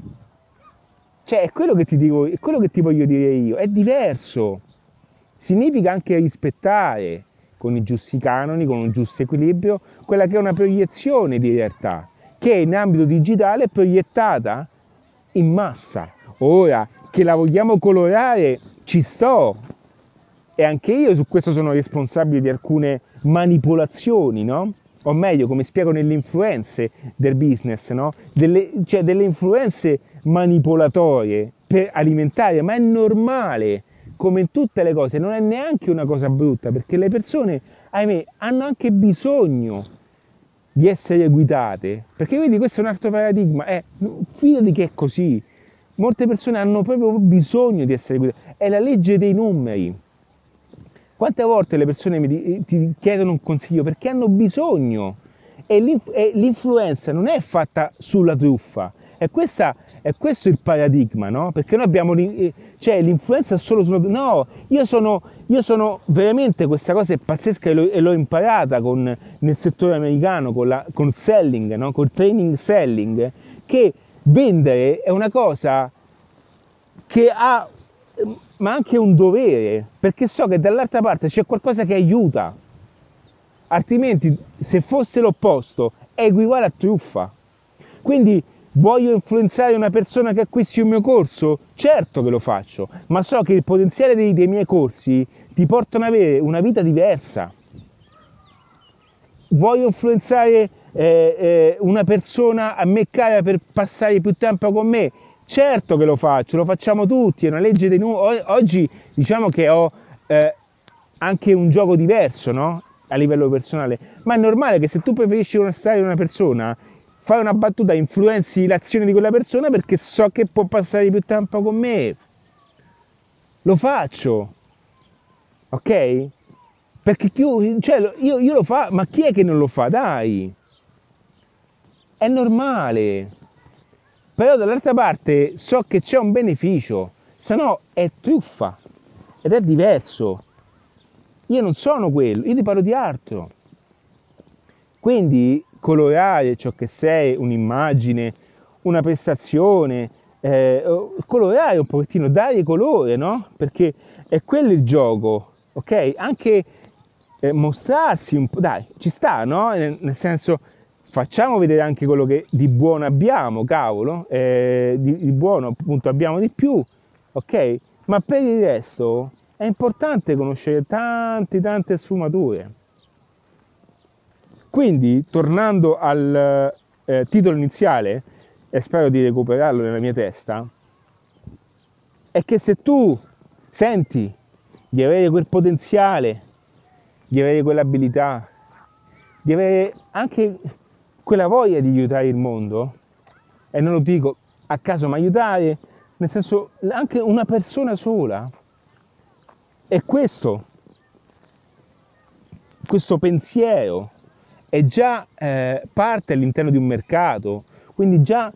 Cioè è quello che ti dico, è quello che ti voglio dire io, è diverso. Significa anche rispettare con i giusti canoni, con un giusto equilibrio, quella che è una proiezione di realtà, che in ambito digitale è proiettata in massa. Ora, che la vogliamo colorare, ci sto. E anche io su questo sono responsabile di alcune manipolazioni, no? O meglio, come spiego nelle influenze del business, no? Delle, cioè delle influenze manipolatorie per alimentare, ma è normale, come in tutte le cose, non è neanche una cosa brutta, perché le persone, ahimè, hanno anche bisogno di essere guidate, perché vedi questo è un altro paradigma, è, fidati che è così, molte persone hanno proprio bisogno di essere guidate, è la legge dei numeri. Quante volte le persone mi, ti chiedono un consiglio perché hanno bisogno e, l'inf- e l'influenza non è fatta sulla truffa, è, questa, è questo il paradigma, no? Perché noi abbiamo, cioè l'influenza solo sulla truffa, no, io sono, io sono veramente, questa cosa è pazzesca e l'ho, e l'ho imparata con, nel settore americano, con, con selling, no? Col training selling, che vendere è una cosa che ha ma anche un dovere, perché so che dall'altra parte c'è qualcosa che aiuta. Altrimenti, se fosse l'opposto, è uguale a truffa. Quindi voglio influenzare una persona che acquisti un mio corso? Certo che lo faccio, ma so che il potenziale dei, dei miei corsi ti portano ad avere una vita diversa. Voglio influenzare eh, eh, una persona a me cara per passare più tempo con me? Certo che lo faccio, lo facciamo tutti, è una legge dei numeri. Oggi diciamo che ho eh, anche un gioco diverso, no? A livello personale, ma è normale che se tu preferisci una storia di una persona, fai una battuta, influenzi l'azione di quella persona perché so che può passare più tempo con me. Lo faccio, ok? Perché io, cioè, io, io lo fa, ma chi è che non lo fa? Dai, è normale però dall'altra parte so che c'è un beneficio, se no è truffa ed è diverso. Io non sono quello, io ti parlo di altro. Quindi colorare ciò che sei, un'immagine, una prestazione, eh, colorare un pochettino, dare colore, no? Perché è quello il gioco, ok? Anche eh, mostrarsi un po', dai, ci sta, no? Nel, nel senso, facciamo vedere anche quello che di buono abbiamo, cavolo, eh, di, di, buono appunto abbiamo di più, ok? Ma per il resto è importante conoscere tante, tante sfumature. Quindi, tornando al eh, titolo iniziale, e spero di recuperarlo nella mia testa, è che se tu senti di avere quel potenziale, di avere quell'abilità, di avere anche quella voglia di aiutare il mondo, e non lo dico a caso, ma aiutare nel senso anche una persona sola, e questo, questo pensiero è già eh, parte all'interno di un mercato, quindi già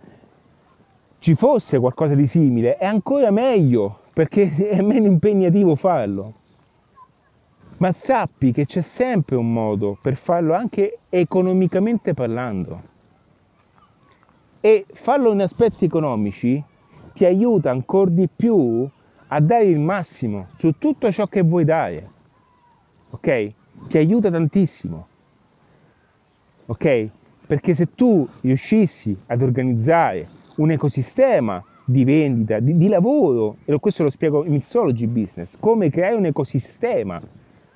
ci fosse qualcosa di simile, è ancora meglio perché è meno impegnativo farlo ma sappi che c'è sempre un modo per farlo anche economicamente parlando. E farlo in aspetti economici ti aiuta ancora di più a dare il massimo su tutto ciò che vuoi dare. Ok? Ti aiuta tantissimo. Ok? Perché se tu riuscissi ad organizzare un ecosistema di vendita, di, di lavoro, e questo lo spiego in Mixology Business, come creare un ecosistema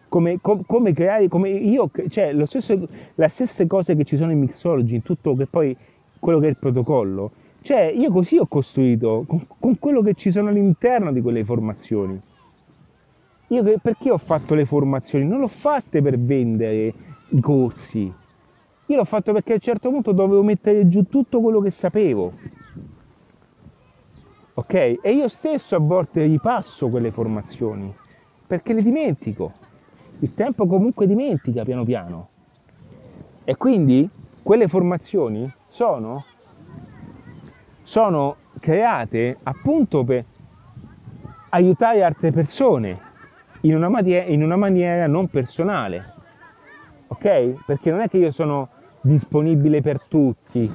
come, com, come, creare, come io, cioè stesso, le stesse cose che ci sono in mixology, in tutto che poi quello che è il protocollo, cioè io così ho costruito, con, con quello che ci sono all'interno di quelle formazioni. Io perché ho fatto le formazioni? Non l'ho fatte per vendere i corsi, io l'ho fatto perché a un certo punto dovevo mettere giù tutto quello che sapevo. Ok? E io stesso a volte ripasso quelle formazioni perché le dimentico il tempo comunque dimentica piano piano. E quindi quelle formazioni sono, sono create appunto per, aiutare altre persone in una, maniera, in una maniera non personale. Ok? Perché non è che io sono disponibile per tutti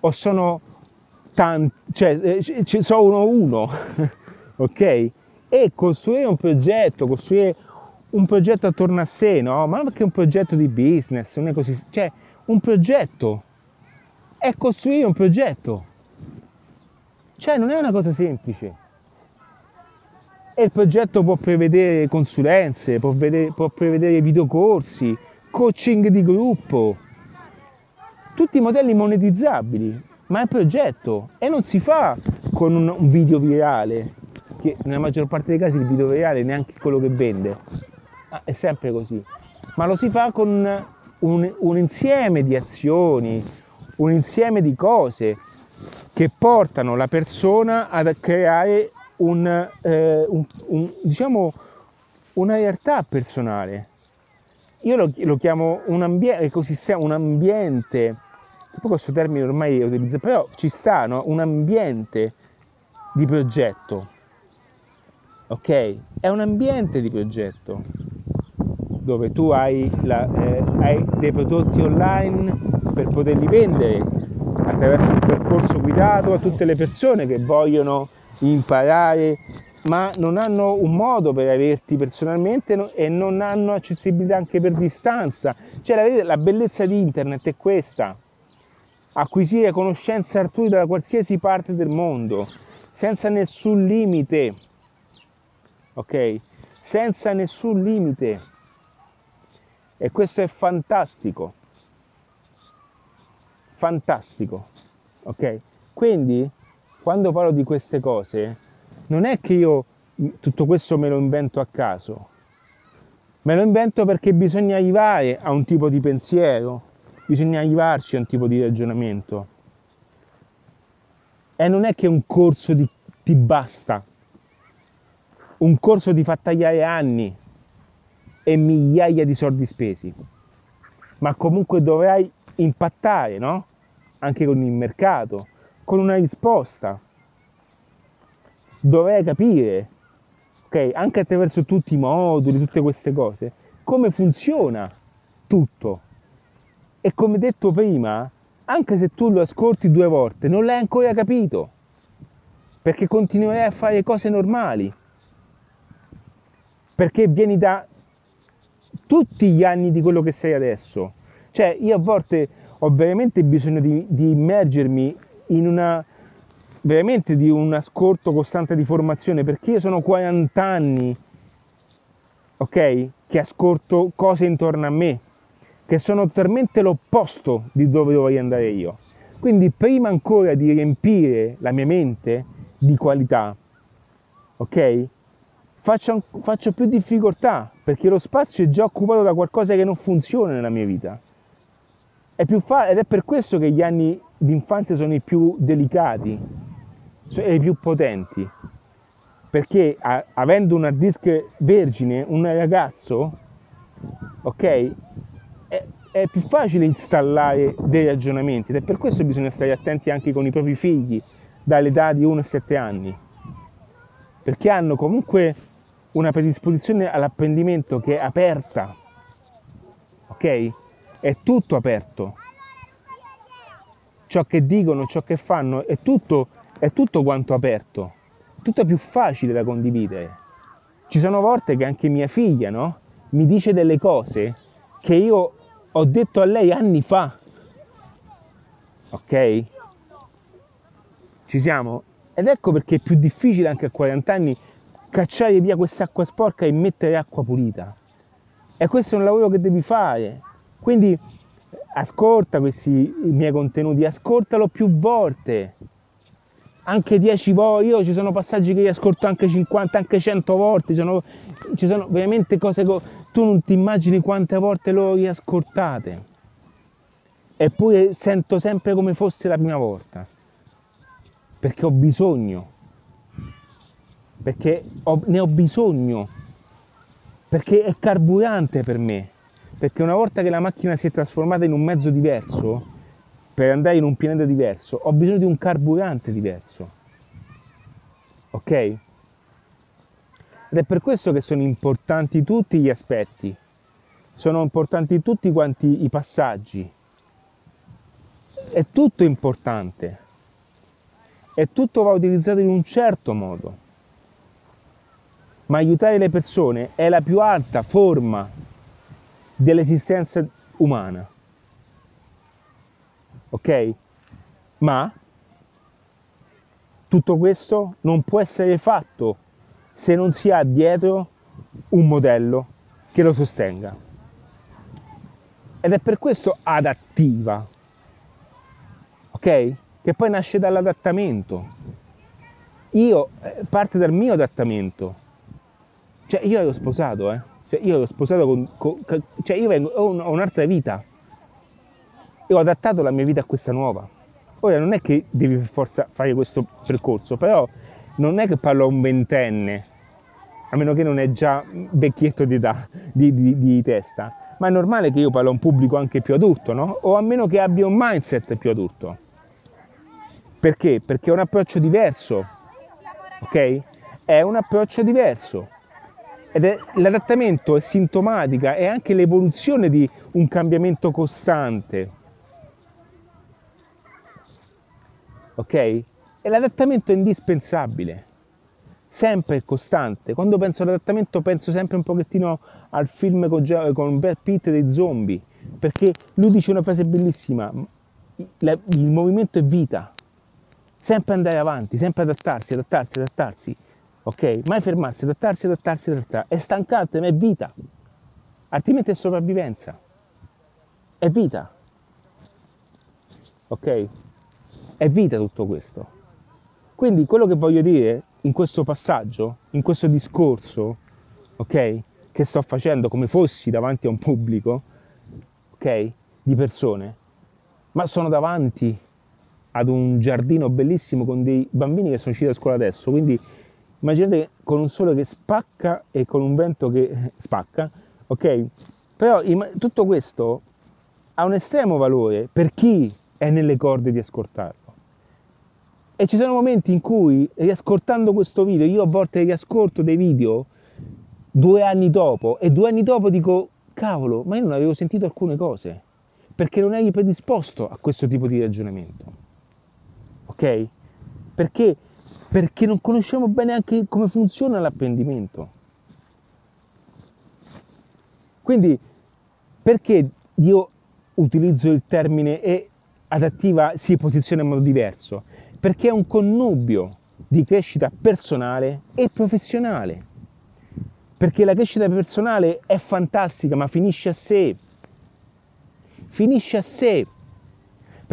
o sono tanti, cioè eh, sono uno uno, ok? E costruire un progetto, costruire un progetto attorno a sé, no? Ma anche un progetto di business, un ecosistema, cioè un progetto è costruire un progetto. Cioè non è una cosa semplice. E il progetto può prevedere consulenze, può, vedere, può prevedere videocorsi, coaching di gruppo, tutti modelli monetizzabili, ma è un progetto e non si fa con un, un video virale, che nella maggior parte dei casi il video virale è neanche quello che vende, è sempre così, ma lo si fa con un, un insieme di azioni, un insieme di cose che portano la persona ad creare un, eh, un, un, diciamo, una realtà personale. Io lo, lo chiamo un ambiente, ecosistema, un ambiente, poi questo termine ormai è utilizzato, però ci sta, no? un ambiente di progetto. Ok? È un ambiente di progetto dove tu hai, la, eh, hai dei prodotti online per poterli vendere attraverso un percorso guidato a tutte le persone che vogliono imparare, ma non hanno un modo per averti personalmente e non hanno accessibilità anche per distanza. Cioè la, bellezza di internet è questa, acquisire conoscenze altrui da qualsiasi parte del mondo, senza nessun limite, ok? Senza nessun limite. E questo è fantastico, fantastico, ok? Quindi quando parlo di queste cose, non è che io tutto questo me lo invento a caso, me lo invento perché bisogna arrivare a un tipo di pensiero, bisogna arrivarci a un tipo di ragionamento. E non è che un corso di, ti basta, un corso ti fa tagliare anni e migliaia di soldi spesi, ma comunque dovrai impattare, no? Anche con il mercato, con una risposta. Dovrei capire, ok, anche attraverso tutti i moduli, tutte queste cose, come funziona tutto. E come detto prima, anche se tu lo ascolti due volte, non l'hai ancora capito, perché continuerai a fare cose normali, perché vieni da tutti gli anni di quello che sei adesso. Cioè, io a volte ho veramente bisogno di, di immergermi in una veramente di un ascolto costante di formazione perché io sono 40 anni ok che ascolto cose intorno a me che sono talmente l'opposto di dove dovrei andare io quindi prima ancora di riempire la mia mente di qualità ok faccio, faccio più difficoltà perché lo spazio è già occupato da qualcosa che non funziona nella mia vita è fa- ed è per questo che gli anni d'infanzia sono i più delicati e i più potenti. Perché a- avendo un hard disk vergine, un ragazzo, ok, è, è più facile installare dei ragionamenti ed è per questo che bisogna stare attenti anche con i propri figli dall'età di 1 a 7 anni. Perché hanno comunque una predisposizione all'apprendimento che è aperta, ok? È tutto aperto ciò che dicono, ciò che fanno, è tutto, è tutto quanto aperto, tutto più facile da condividere. Ci sono volte che anche mia figlia, no? Mi dice delle cose che io ho detto a lei anni fa. Ok? Ci siamo? Ed ecco perché è più difficile anche a 40 anni cacciare via quest'acqua sporca e mettere acqua pulita. E questo è un lavoro che devi fare. Quindi ascolta questi miei contenuti, ascoltalo più volte, anche 10 volte, io ci sono passaggi che li ascolto anche 50, anche 100 volte, ci sono, ci sono veramente cose che tu non ti immagini quante volte lo riascoltate. Eppure sento sempre come fosse la prima volta, perché ho bisogno, perché ho, ne ho bisogno, perché è carburante per me perché una volta che la macchina si è trasformata in un mezzo diverso, per andare in un pianeta diverso, ho bisogno di un carburante diverso. Ok? Ed è per questo che sono importanti tutti gli aspetti, sono importanti tutti quanti i passaggi. È tutto importante e tutto va utilizzato in un certo modo. Ma aiutare le persone è la più alta forma dell'esistenza umana. Ok? Ma tutto questo non può essere fatto se non si ha dietro un modello che lo sostenga. Ed è per questo adattiva. Ok? che poi nasce dall'adattamento. Io, eh, parte dal mio adattamento. Cioè, io ero sposato, eh. Cioè, io ero sposato con... con cioè, io vengo, ho, un, ho un'altra vita. E ho adattato la mia vita a questa nuova. Ora, non è che devi per forza fare questo percorso, però non è che parlo a un ventenne, a meno che non è già vecchietto di, età, di, di, di testa, ma è normale che io parlo a un pubblico anche più adulto, no? O a meno che abbia un mindset più adulto. Perché? Perché è un approccio diverso, ok? È un approccio diverso. Ed è, l'adattamento è sintomatica, è anche l'evoluzione di un cambiamento costante. Ok? E l'adattamento è indispensabile, sempre costante. Quando penso all'adattamento penso sempre un pochettino al film con, con Brad Pitt dei zombie, perché lui dice una frase bellissima, il movimento è vita sempre andare avanti, sempre adattarsi, adattarsi, adattarsi, ok? Mai fermarsi, adattarsi, adattarsi, adattarsi. È stancante, ma è vita. Altrimenti è sopravvivenza. È vita. Ok? È vita tutto questo. Quindi quello che voglio dire in questo passaggio, in questo discorso, ok? Che sto facendo come fossi davanti a un pubblico, ok? Di persone, ma sono davanti ad un giardino bellissimo con dei bambini che sono usciti da scuola adesso, quindi immaginate con un sole che spacca e con un vento che spacca, ok? Però tutto questo ha un estremo valore per chi è nelle corde di ascoltarlo. E ci sono momenti in cui, riascoltando questo video, io a volte riascolto dei video due anni dopo e due anni dopo dico, cavolo, ma io non avevo sentito alcune cose, perché non eri predisposto a questo tipo di ragionamento ok? Perché? Perché non conosciamo bene anche come funziona l'apprendimento. Quindi, perché io utilizzo il termine e adattiva si posiziona in modo diverso? Perché è un connubio di crescita personale e professionale. Perché la crescita personale è fantastica, ma finisce a sé. Finisce a sé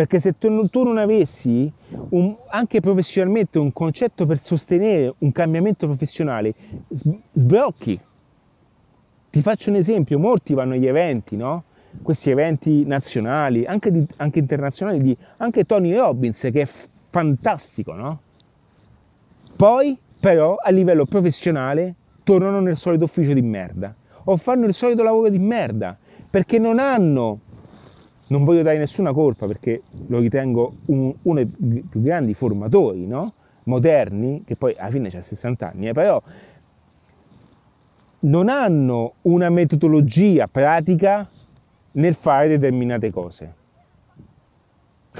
perché se tu, tu non avessi un, anche professionalmente un concetto per sostenere un cambiamento professionale, sbrocchi. Ti faccio un esempio, molti vanno agli eventi, no? Questi eventi nazionali, anche, di, anche internazionali, di anche Tony Robbins, che è fantastico, no? Poi, però, a livello professionale, tornano nel solito ufficio di merda o fanno il solito lavoro di merda perché non hanno non voglio dare nessuna colpa perché lo ritengo un, uno dei più grandi formatori, no? moderni, che poi alla fine ha 60 anni, eh, però non hanno una metodologia pratica nel fare determinate cose.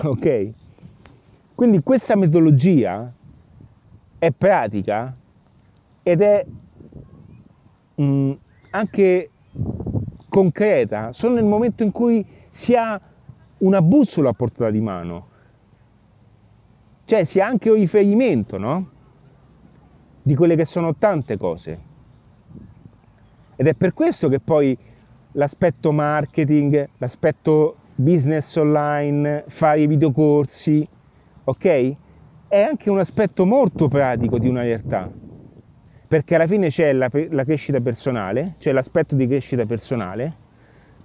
Ok? Quindi questa metodologia è pratica ed è mh, mm, anche concreta solo nel momento in cui si ha una bussola a portata di mano, cioè si ha anche un riferimento, no? Di quelle che sono tante cose. Ed è per questo che poi l'aspetto marketing, l'aspetto business online, fare i videocorsi, ok? È anche un aspetto molto pratico di una realtà, perché alla fine c'è la, la crescita personale, c'è l'aspetto di crescita personale,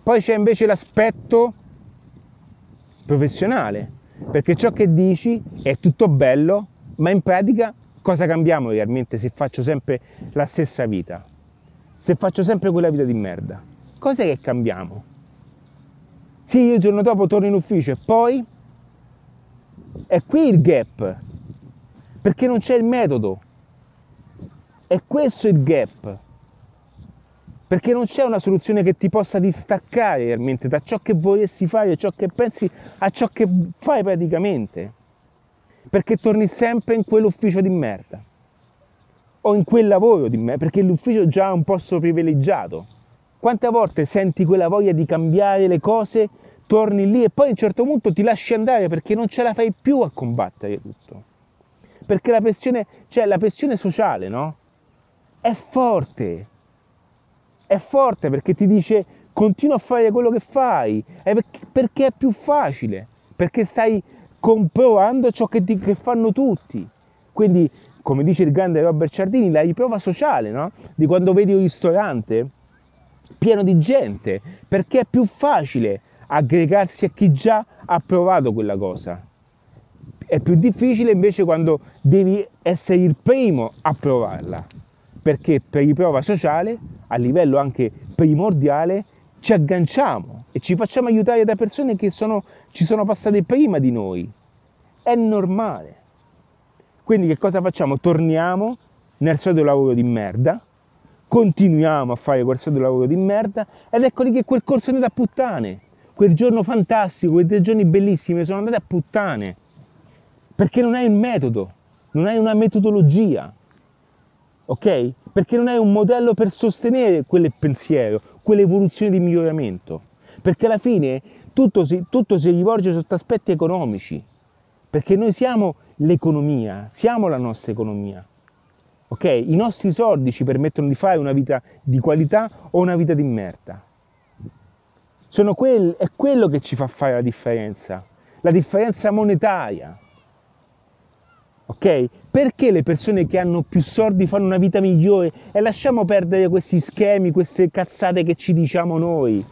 poi c'è invece l'aspetto professionale, perché ciò che dici è tutto bello, ma in pratica cosa cambiamo realmente se faccio sempre la stessa vita? Se faccio sempre quella vita di merda? Cos'è che cambiamo? Sì, io il giorno dopo torno in ufficio e poi è qui il gap, perché non c'è il metodo. È questo il gap. Perché non c'è una soluzione che ti possa distaccare realmente da ciò che vorresti fare, ciò che pensi, a ciò che fai praticamente. Perché torni sempre in quell'ufficio di merda. O in quel lavoro di merda, perché l'ufficio è già un posto privilegiato. Quante volte senti quella voglia di cambiare le cose, torni lì e poi a un certo punto ti lasci andare perché non ce la fai più a combattere tutto. Perché la pressione, cioè la pressione sociale, no? È forte è forte perché ti dice continua a fare quello che fai, è perché è più facile, perché stai comprovando ciò che, ti, che fanno tutti. Quindi, come dice il grande Robert Ciardini, la riprova sociale, no? Di quando vedi un ristorante pieno di gente, perché è più facile aggregarsi a chi già ha provato quella cosa. È più difficile invece quando devi essere il primo a provarla perché per riprova sociale, a livello anche primordiale, ci agganciamo e ci facciamo aiutare da persone che sono, ci sono passate prima di noi. È normale. Quindi che cosa facciamo? Torniamo nel solito lavoro di merda, continuiamo a fare quel solito lavoro di merda ed ecco lì che quel corso è andato a puttane. Quel giorno fantastico, quei tre giorni bellissimi sono andati a puttane. Perché non hai il metodo, non hai una metodologia ok? Perché non hai un modello per sostenere quel pensiero, quell'evoluzione di miglioramento. Perché alla fine tutto si, tutto si rivolge sotto aspetti economici. Perché noi siamo l'economia, siamo la nostra economia. Ok? I nostri soldi ci permettono di fare una vita di qualità o una vita di merda. Quel, è quello che ci fa fare la differenza, la differenza monetaria. Ok? Perché le persone che hanno più soldi fanno una vita migliore e lasciamo perdere questi schemi, queste cazzate che ci diciamo noi?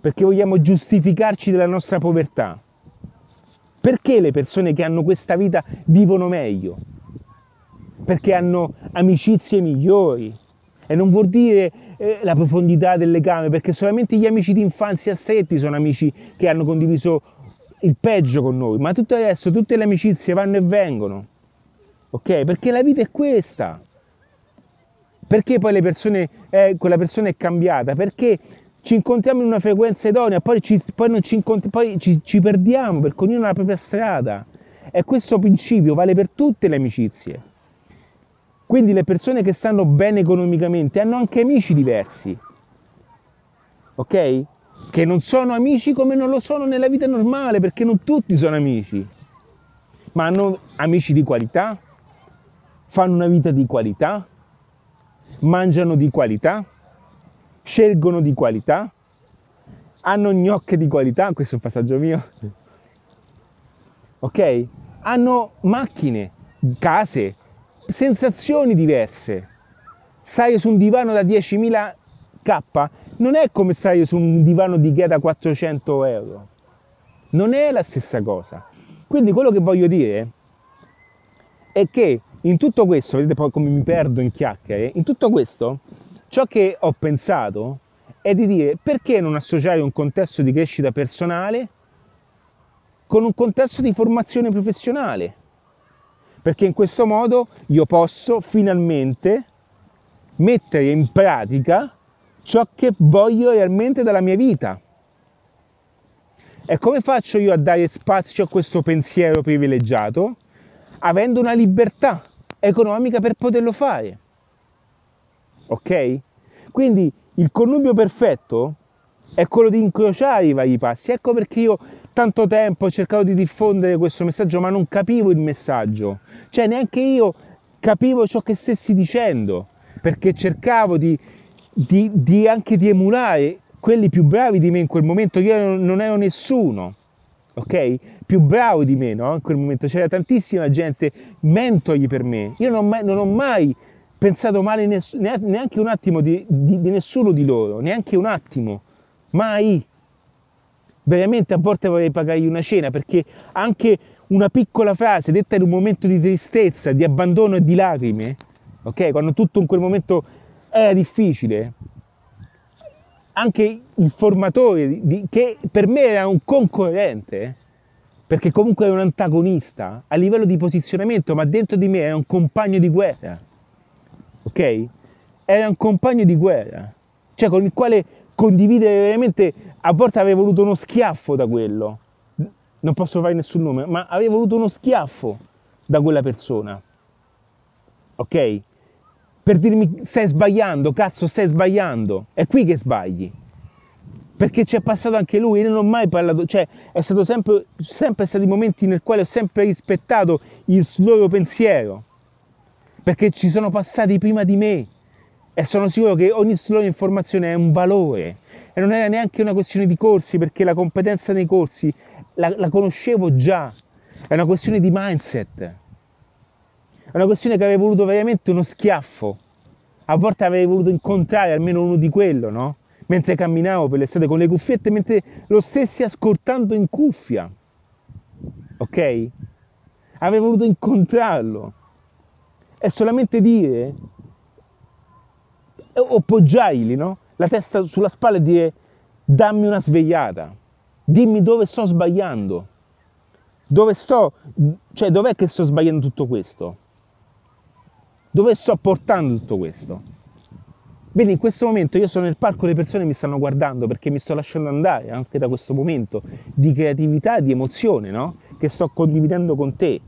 Perché vogliamo giustificarci della nostra povertà. Perché le persone che hanno questa vita vivono meglio? Perché hanno amicizie migliori. E non vuol dire eh, la profondità del legame, perché solamente gli amici di infanzia stretti sono amici che hanno condiviso il peggio con noi, ma tutto adesso tutte le amicizie vanno e vengono. Ok? Perché la vita è questa. Perché poi persone, eh, quella persona è cambiata? Perché ci incontriamo in una frequenza idonea, poi ci, poi ci, poi ci, ci perdiamo perché ognuno ha la propria strada. E questo principio vale per tutte le amicizie. Quindi le persone che stanno bene economicamente hanno anche amici diversi. Ok? che non sono amici come non lo sono nella vita normale, perché non tutti sono amici, ma hanno amici di qualità, fanno una vita di qualità, mangiano di qualità, scelgono di qualità, hanno gnocche di qualità, questo è un passaggio mio, ok? Hanno macchine, case, sensazioni diverse. Stare su un divano da 10.000 K non è come stare su un divano di Ikea da 400 euro. Non è la stessa cosa. Quindi quello che voglio dire è che in tutto questo, vedete poi come mi perdo in chiacchiere, in tutto questo ciò che ho pensato è di dire perché non associare un contesto di crescita personale con un contesto di formazione professionale. Perché in questo modo io posso finalmente mettere in pratica ciò che voglio realmente dalla mia vita. E come faccio io a dare spazio a questo pensiero privilegiato? Avendo una libertà economica per poterlo fare. Ok? Quindi il connubio perfetto è quello di incrociare i vari passi. Ecco perché io tanto tempo ho cercato di diffondere questo messaggio, ma non capivo il messaggio. Cioè neanche io capivo ciò che stessi dicendo, perché cercavo di di, di anche di emulare quelli più bravi di me in quel momento, io non ero nessuno, ok? Più bravo di me, no? In quel momento c'era tantissima gente, mentori per me. Io non, mai, non ho mai pensato male ness- neanche un attimo di, di, di nessuno di loro, neanche un attimo, mai. Veramente a volte vorrei pagargli una cena perché anche una piccola frase detta in un momento di tristezza, di abbandono e di lacrime, ok? Quando tutto in quel momento era difficile. Anche il formatore, di, che per me era un concorrente, perché comunque era un antagonista a livello di posizionamento, ma dentro di me era un compagno di guerra. ok? Era un compagno di guerra, cioè con il quale condividere veramente, a volte avrei voluto uno schiaffo da quello, non posso fare nessun nome, ma avrei voluto uno schiaffo da quella persona, ok? Per dirmi stai sbagliando, cazzo stai sbagliando, è qui che sbagli. Perché c'è passato anche lui, io non ho mai parlato, cioè è stato sempre, sempre stati momenti nel quali ho sempre rispettato il loro pensiero, perché ci sono passati prima di me. E sono sicuro che ogni loro informazione è un valore. E non era neanche una questione di corsi, perché la competenza nei corsi la, la conoscevo già, è una questione di mindset, è una questione che avrei voluto veramente uno schiaffo, a volte avrei voluto incontrare almeno uno di quello, no? mentre camminavo per le strade con le cuffiette, mentre lo stessi ascoltando in cuffia. Ok? Avrei voluto incontrarlo e solamente dire o poggiargli no? la testa sulla spalla e dire dammi una svegliata, dimmi dove sto sbagliando, dove sto, cioè dov'è che sto sbagliando tutto questo, dove sto portando tutto questo. Vedi, in questo momento io sono nel parco, le persone mi stanno guardando perché mi sto lasciando andare anche da questo momento di creatività, di emozione, no? Che sto condividendo con te.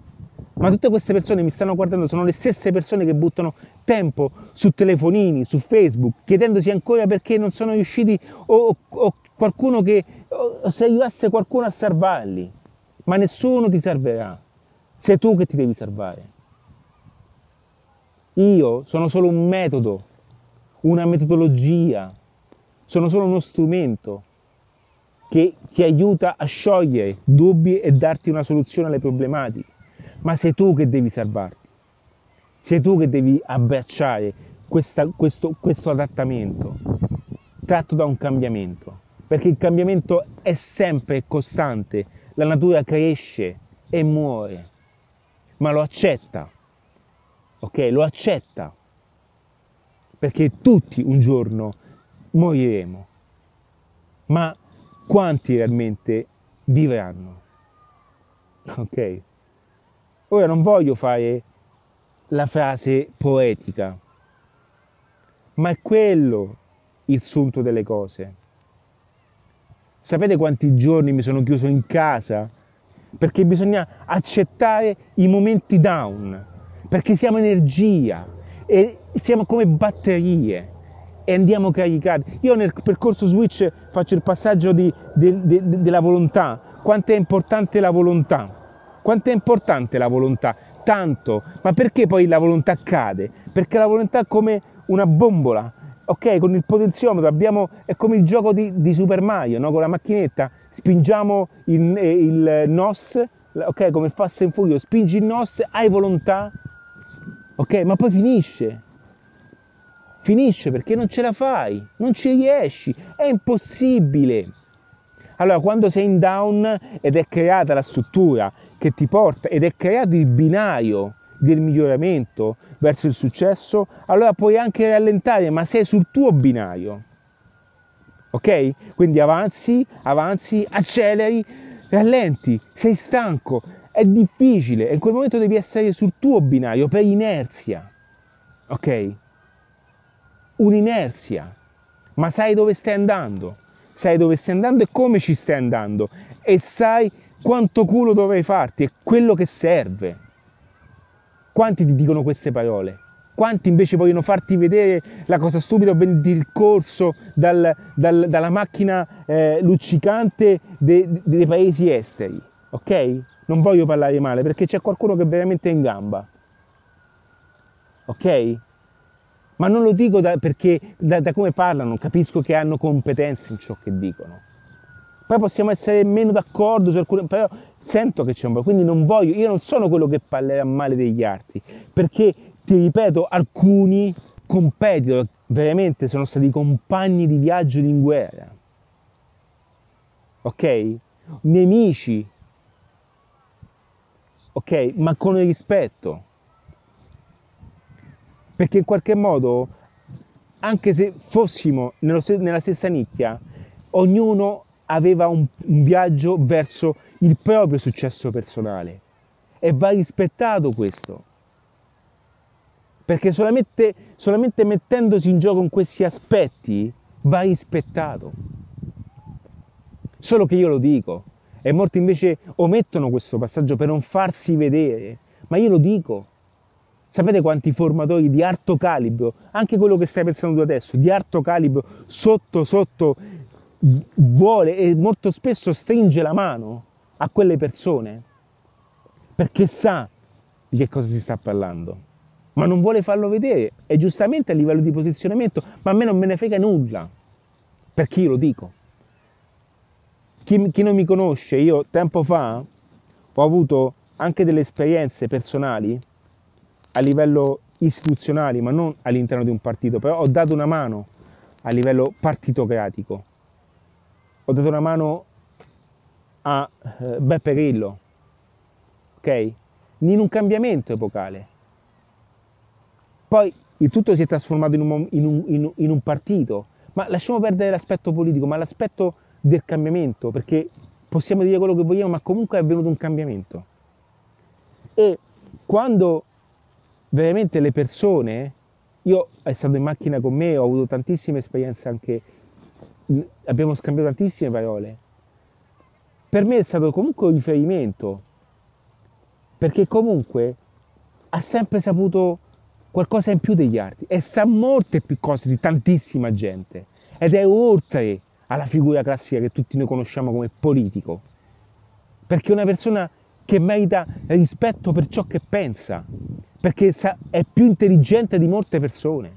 Ma tutte queste persone mi stanno guardando, sono le stesse persone che buttano tempo su telefonini, su Facebook, chiedendosi ancora perché non sono riusciti o, o qualcuno che, o se arrivasse qualcuno a salvarli. Ma nessuno ti salverà. Sei tu che ti devi salvare. Io sono solo un metodo una metodologia, sono solo uno strumento che ti aiuta a sciogliere dubbi e darti una soluzione alle problematiche. Ma sei tu che devi salvarti, sei tu che devi abbracciare questa, questo, questo adattamento tratto da un cambiamento, perché il cambiamento è sempre costante, la natura cresce e muore, ma lo accetta, ok? Lo accetta perché tutti un giorno moriremo. Ma quanti realmente vivranno? Ok? Ora non voglio fare la frase poetica, ma è quello il sunto delle cose. Sapete quanti giorni mi sono chiuso in casa? Perché bisogna accettare i momenti down, perché siamo energia, e siamo come batterie e andiamo caricati. Io nel percorso switch faccio il passaggio di, de, de, de, della volontà. Quanto è importante la volontà? Quanto è importante la volontà? Tanto, ma perché poi la volontà cade? Perché la volontà è come una bombola, ok? Con il potenziometro abbiamo, è come il gioco di, di Super Mario, no? Con la macchinetta spingiamo il, il NOS, ok? Come Fast and Furious, spingi il NOS, hai volontà, ok? Ma poi finisce. Finisce perché non ce la fai, non ci riesci, è impossibile. Allora, quando sei in down ed è creata la struttura che ti porta ed è creato il binario del miglioramento verso il successo, allora puoi anche rallentare, ma sei sul tuo binario. Ok? Quindi avanzi, avanzi, acceleri, rallenti, sei stanco, è difficile e in quel momento devi essere sul tuo binario per inerzia, ok? Un'inerzia, ma sai dove stai andando, sai dove stai andando e come ci stai andando e sai quanto culo dovrai farti, è quello che serve. Quanti ti dicono queste parole? Quanti invece vogliono farti vedere la cosa stupida o venderti il corso dal, dal, dalla macchina eh, luccicante de, de, dei paesi esteri? Ok? Non voglio parlare male perché c'è qualcuno che è veramente in gamba. Ok? Ma non lo dico da, perché da, da come parlano, capisco che hanno competenze in ciò che dicono. Poi possiamo essere meno d'accordo su alcune, però sento che c'è un po', quindi non voglio, io non sono quello che parlerà male degli altri, perché ti ripeto, alcuni competitor veramente sono stati compagni di viaggio in guerra. Ok? Nemici ok? Ma con rispetto. Perché in qualche modo, anche se fossimo nella stessa nicchia, ognuno aveva un, un viaggio verso il proprio successo personale e va rispettato questo. perché solamente, solamente mettendosi in gioco in questi aspetti va rispettato. Solo che io lo dico, e molti invece omettono questo passaggio per non farsi vedere, ma io lo dico. Sapete quanti formatori di alto calibro, anche quello che stai pensando tu adesso, di alto calibro, sotto sotto vuole e molto spesso stringe la mano a quelle persone? Perché sa di che cosa si sta parlando, ma non vuole farlo vedere. E giustamente a livello di posizionamento, ma a me non me ne frega nulla, perché io lo dico. Chi, chi non mi conosce, io tempo fa ho avuto anche delle esperienze personali a livello istituzionale, ma non all'interno di un partito, però ho dato una mano a livello partitocratico ho dato una mano a eh, Beppe Grillo, ok? In un cambiamento epocale. Poi il tutto si è trasformato in un, in un, in un, in un partito, ma lasciamo perdere l'aspetto politico, ma l'aspetto del cambiamento, perché possiamo dire quello che vogliamo, ma comunque è avvenuto un cambiamento. E quando veramente le persone, io è stato in macchina con me, ho avuto tantissime esperienze anche abbiamo scambiato tantissime parole. Per me è stato comunque un riferimento, perché comunque ha sempre saputo qualcosa in più degli altri e sa molte più cose di tantissima gente ed è oltre alla figura classica che tutti noi conosciamo come politico, perché è una persona che merita rispetto per ciò che pensa, perché è più intelligente di molte persone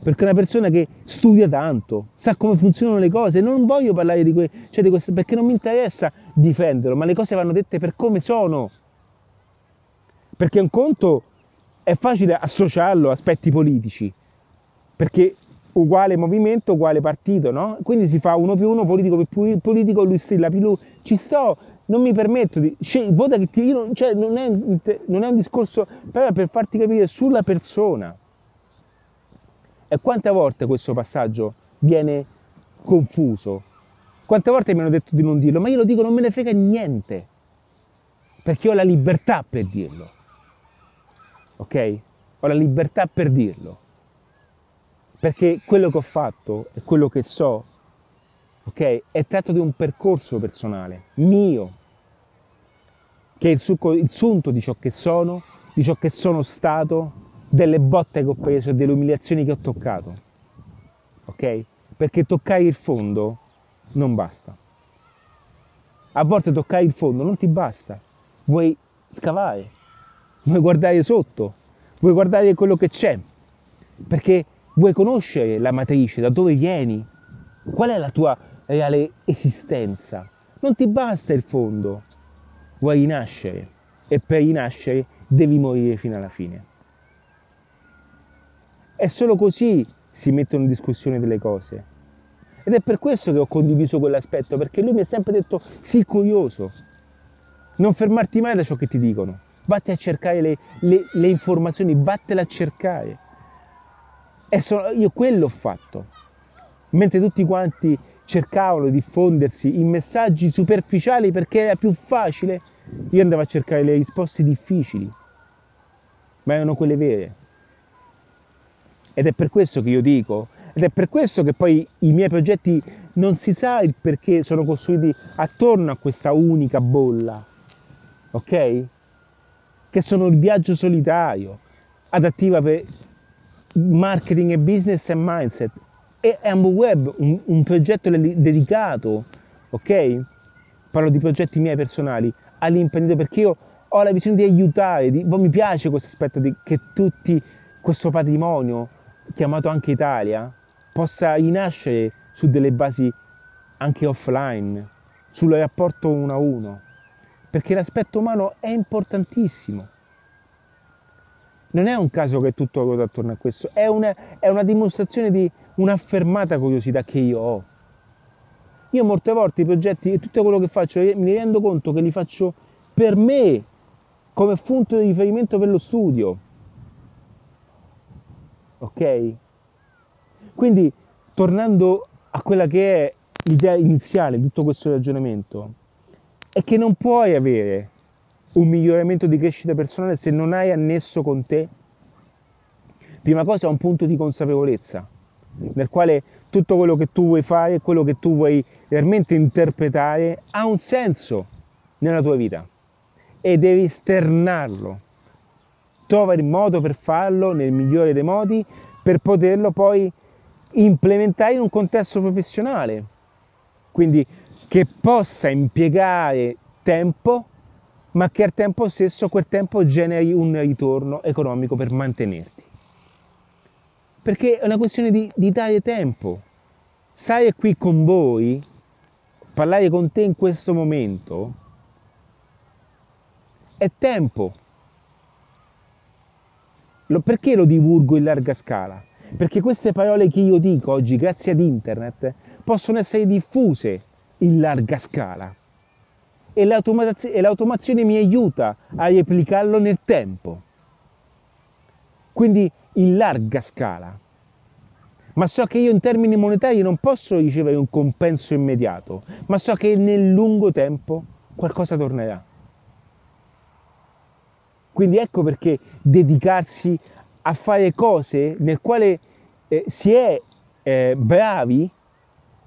perché è una persona che studia tanto, sa come funzionano le cose, non voglio parlare di, que- cioè di questo perché non mi interessa difenderlo, ma le cose vanno dette per come sono. Perché un conto è facile associarlo a aspetti politici, perché uguale movimento, uguale partito, no? Quindi si fa uno più uno, politico più politico, lui strilla più lui. Ci sto, non mi permetto di... Cioè, vota che ti... Io, cioè, non, è, non è un discorso però per farti capire sulla persona. E quante volte questo passaggio viene confuso? Quante volte mi hanno detto di non dirlo? Ma io lo dico, non me ne frega niente, perché ho la libertà per dirlo. Ok? Ho la libertà per dirlo. Perché quello che ho fatto e quello che so, ok? È tratto di un percorso personale, mio, che è il, succo, il sunto di ciò che sono, di ciò che sono stato, delle botte che ho preso e delle umiliazioni che ho toccato. Ok? Perché toccare il fondo non basta. A volte toccare il fondo non ti basta. Vuoi scavare, vuoi guardare sotto, vuoi guardare quello che c'è. Perché vuoi conoscere la matrice, da dove vieni, qual è la tua reale esistenza. Non ti basta il fondo, vuoi rinascere e per rinascere devi morire fino alla fine. È solo così si mettono in discussione delle cose. Ed è per questo che ho condiviso quell'aspetto, perché lui mi ha sempre detto, sii curioso, non fermarti mai da ciò che ti dicono, vatti a cercare le, le, le informazioni, vattele a cercare. E so, io quello ho fatto. Mentre tutti quanti cercavano di diffondersi in messaggi superficiali perché era più facile, io andavo a cercare le risposte difficili, ma erano quelle vere. Ed è per questo che io dico, ed è per questo che poi i miei progetti non si sa il perché sono costruiti attorno a questa unica bolla, ok? Che sono il viaggio solitario, adattiva per marketing e business e mindset, e Ambo Web, un, un progetto dedicato, ok? Parlo di progetti miei personali, all'imprenditore perché io ho la visione di aiutare, di, mi piace questo aspetto di, che tutti questo patrimonio chiamato anche Italia, possa rinascere su delle basi anche offline, sul rapporto uno a uno, perché l'aspetto umano è importantissimo. Non è un caso che tutto ruota attorno a questo, è una, è una dimostrazione di un'affermata curiosità che io ho. Io molte volte i progetti e tutto quello che faccio mi rendo conto che li faccio per me, come punto di riferimento per lo studio ok? Quindi, tornando a quella che è l'idea iniziale di tutto questo ragionamento, è che non puoi avere un miglioramento di crescita personale se non hai annesso con te Prima cosa un punto di consapevolezza, nel quale tutto quello che tu vuoi fare, quello che tu vuoi realmente interpretare, ha un senso nella tua vita e devi esternarlo. Trova il modo per farlo nel migliore dei modi per poterlo poi implementare in un contesto professionale. Quindi che possa impiegare tempo, ma che al tempo stesso quel tempo generi un ritorno economico per mantenerti. Perché è una questione di, di dare tempo. Stare qui con voi, parlare con te in questo momento, è tempo. Perché lo divulgo in larga scala? Perché queste parole che io dico oggi, grazie ad internet, possono essere diffuse in larga scala. E, l'automazio- e l'automazione mi aiuta a replicarlo nel tempo. Quindi in larga scala. Ma so che io in termini monetari non posso ricevere un compenso immediato, ma so che nel lungo tempo qualcosa tornerà. Quindi ecco perché dedicarsi a fare cose nel quale eh, si è eh, bravi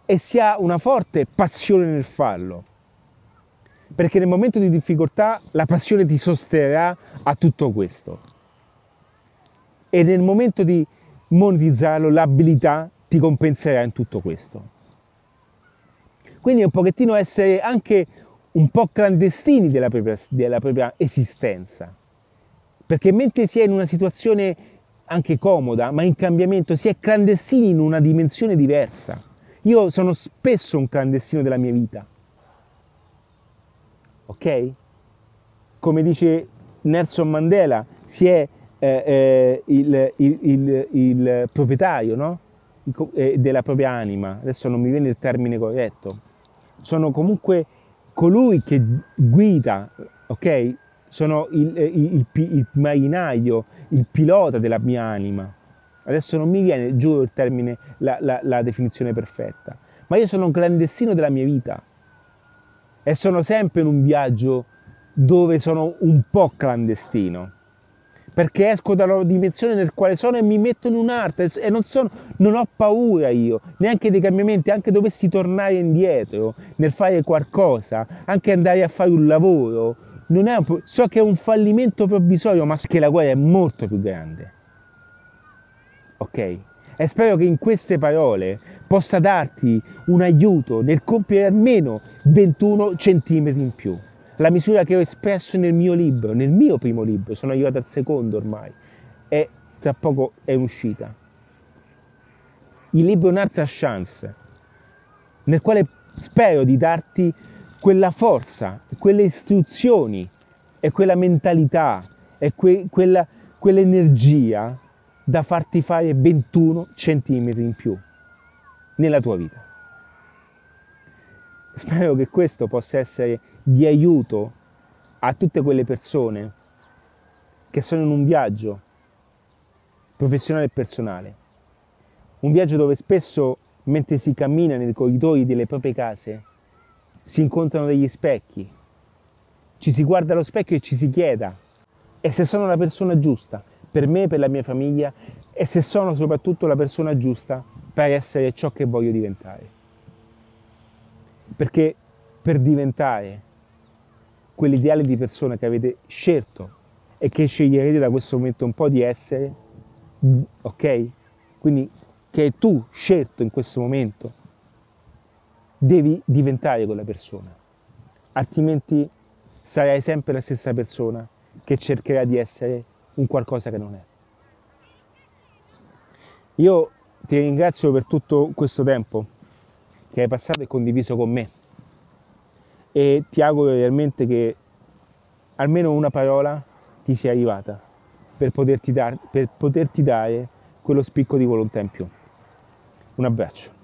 e si ha una forte passione nel farlo. Perché nel momento di difficoltà la passione ti sosterrà a tutto questo. E nel momento di monetizzarlo l'abilità ti compenserà in tutto questo. Quindi è un pochettino essere anche un po' clandestini della propria, della propria esistenza. Perché mentre si è in una situazione anche comoda, ma in cambiamento, si è clandestini in una dimensione diversa. Io sono spesso un clandestino della mia vita. Ok? Come dice Nelson Mandela, si è eh, eh, il, il, il, il, proprietario no? eh, della propria anima. Adesso non mi viene il termine corretto. Sono comunque colui che guida, ok? Sono il, eh, il, marinaio, il pilota della mia anima. Adesso non mi viene, giuro il termine, la, la, la definizione perfetta, ma io sono un clandestino della mia vita e sono sempre in un viaggio dove sono un po' clandestino perché esco dalla dimensione nel quale sono e mi metto in un'arte e non, sono, non, ho paura io, neanche dei cambiamenti, anche dovessi tornare indietro nel fare qualcosa, anche andare a fare un lavoro, un, so che è un fallimento provvisorio, ma che la guerra è molto più grande. Ok? E spero che in queste parole possa darti un aiuto nel compiere almeno 21 centimetri in più. La misura che ho espresso nel mio libro, nel mio primo libro, sono arrivato al secondo ormai, e tra poco è uscita. Il libro è un'altra chance, nel quale spero di darti quella forza, quelle istruzioni e quella mentalità e que- quella, quell'energia da farti fare 21 centimetri in più nella tua vita. Spero che questo possa essere di aiuto a tutte quelle persone che sono in un viaggio professionale e personale. Un viaggio dove spesso, mentre si cammina nei corridoi delle proprie case, si incontrano degli specchi, ci si guarda allo specchio e ci si chieda e se sono la persona giusta per me, per la mia famiglia e se sono soprattutto la persona giusta per essere ciò che voglio diventare. Perché per diventare quell'ideale di persona che avete scelto e che sceglierete da questo momento un po' di essere, ok? Quindi che tu scelto in questo momento, devi diventare quella persona, altrimenti sarai sempre la stessa persona che cercherà di essere un qualcosa che non è. Io ti ringrazio per tutto questo tempo che hai passato e condiviso con me e ti auguro realmente che almeno una parola ti sia arrivata per poterti, dar, per poterti dare quello spicco di volontà in più. Un abbraccio.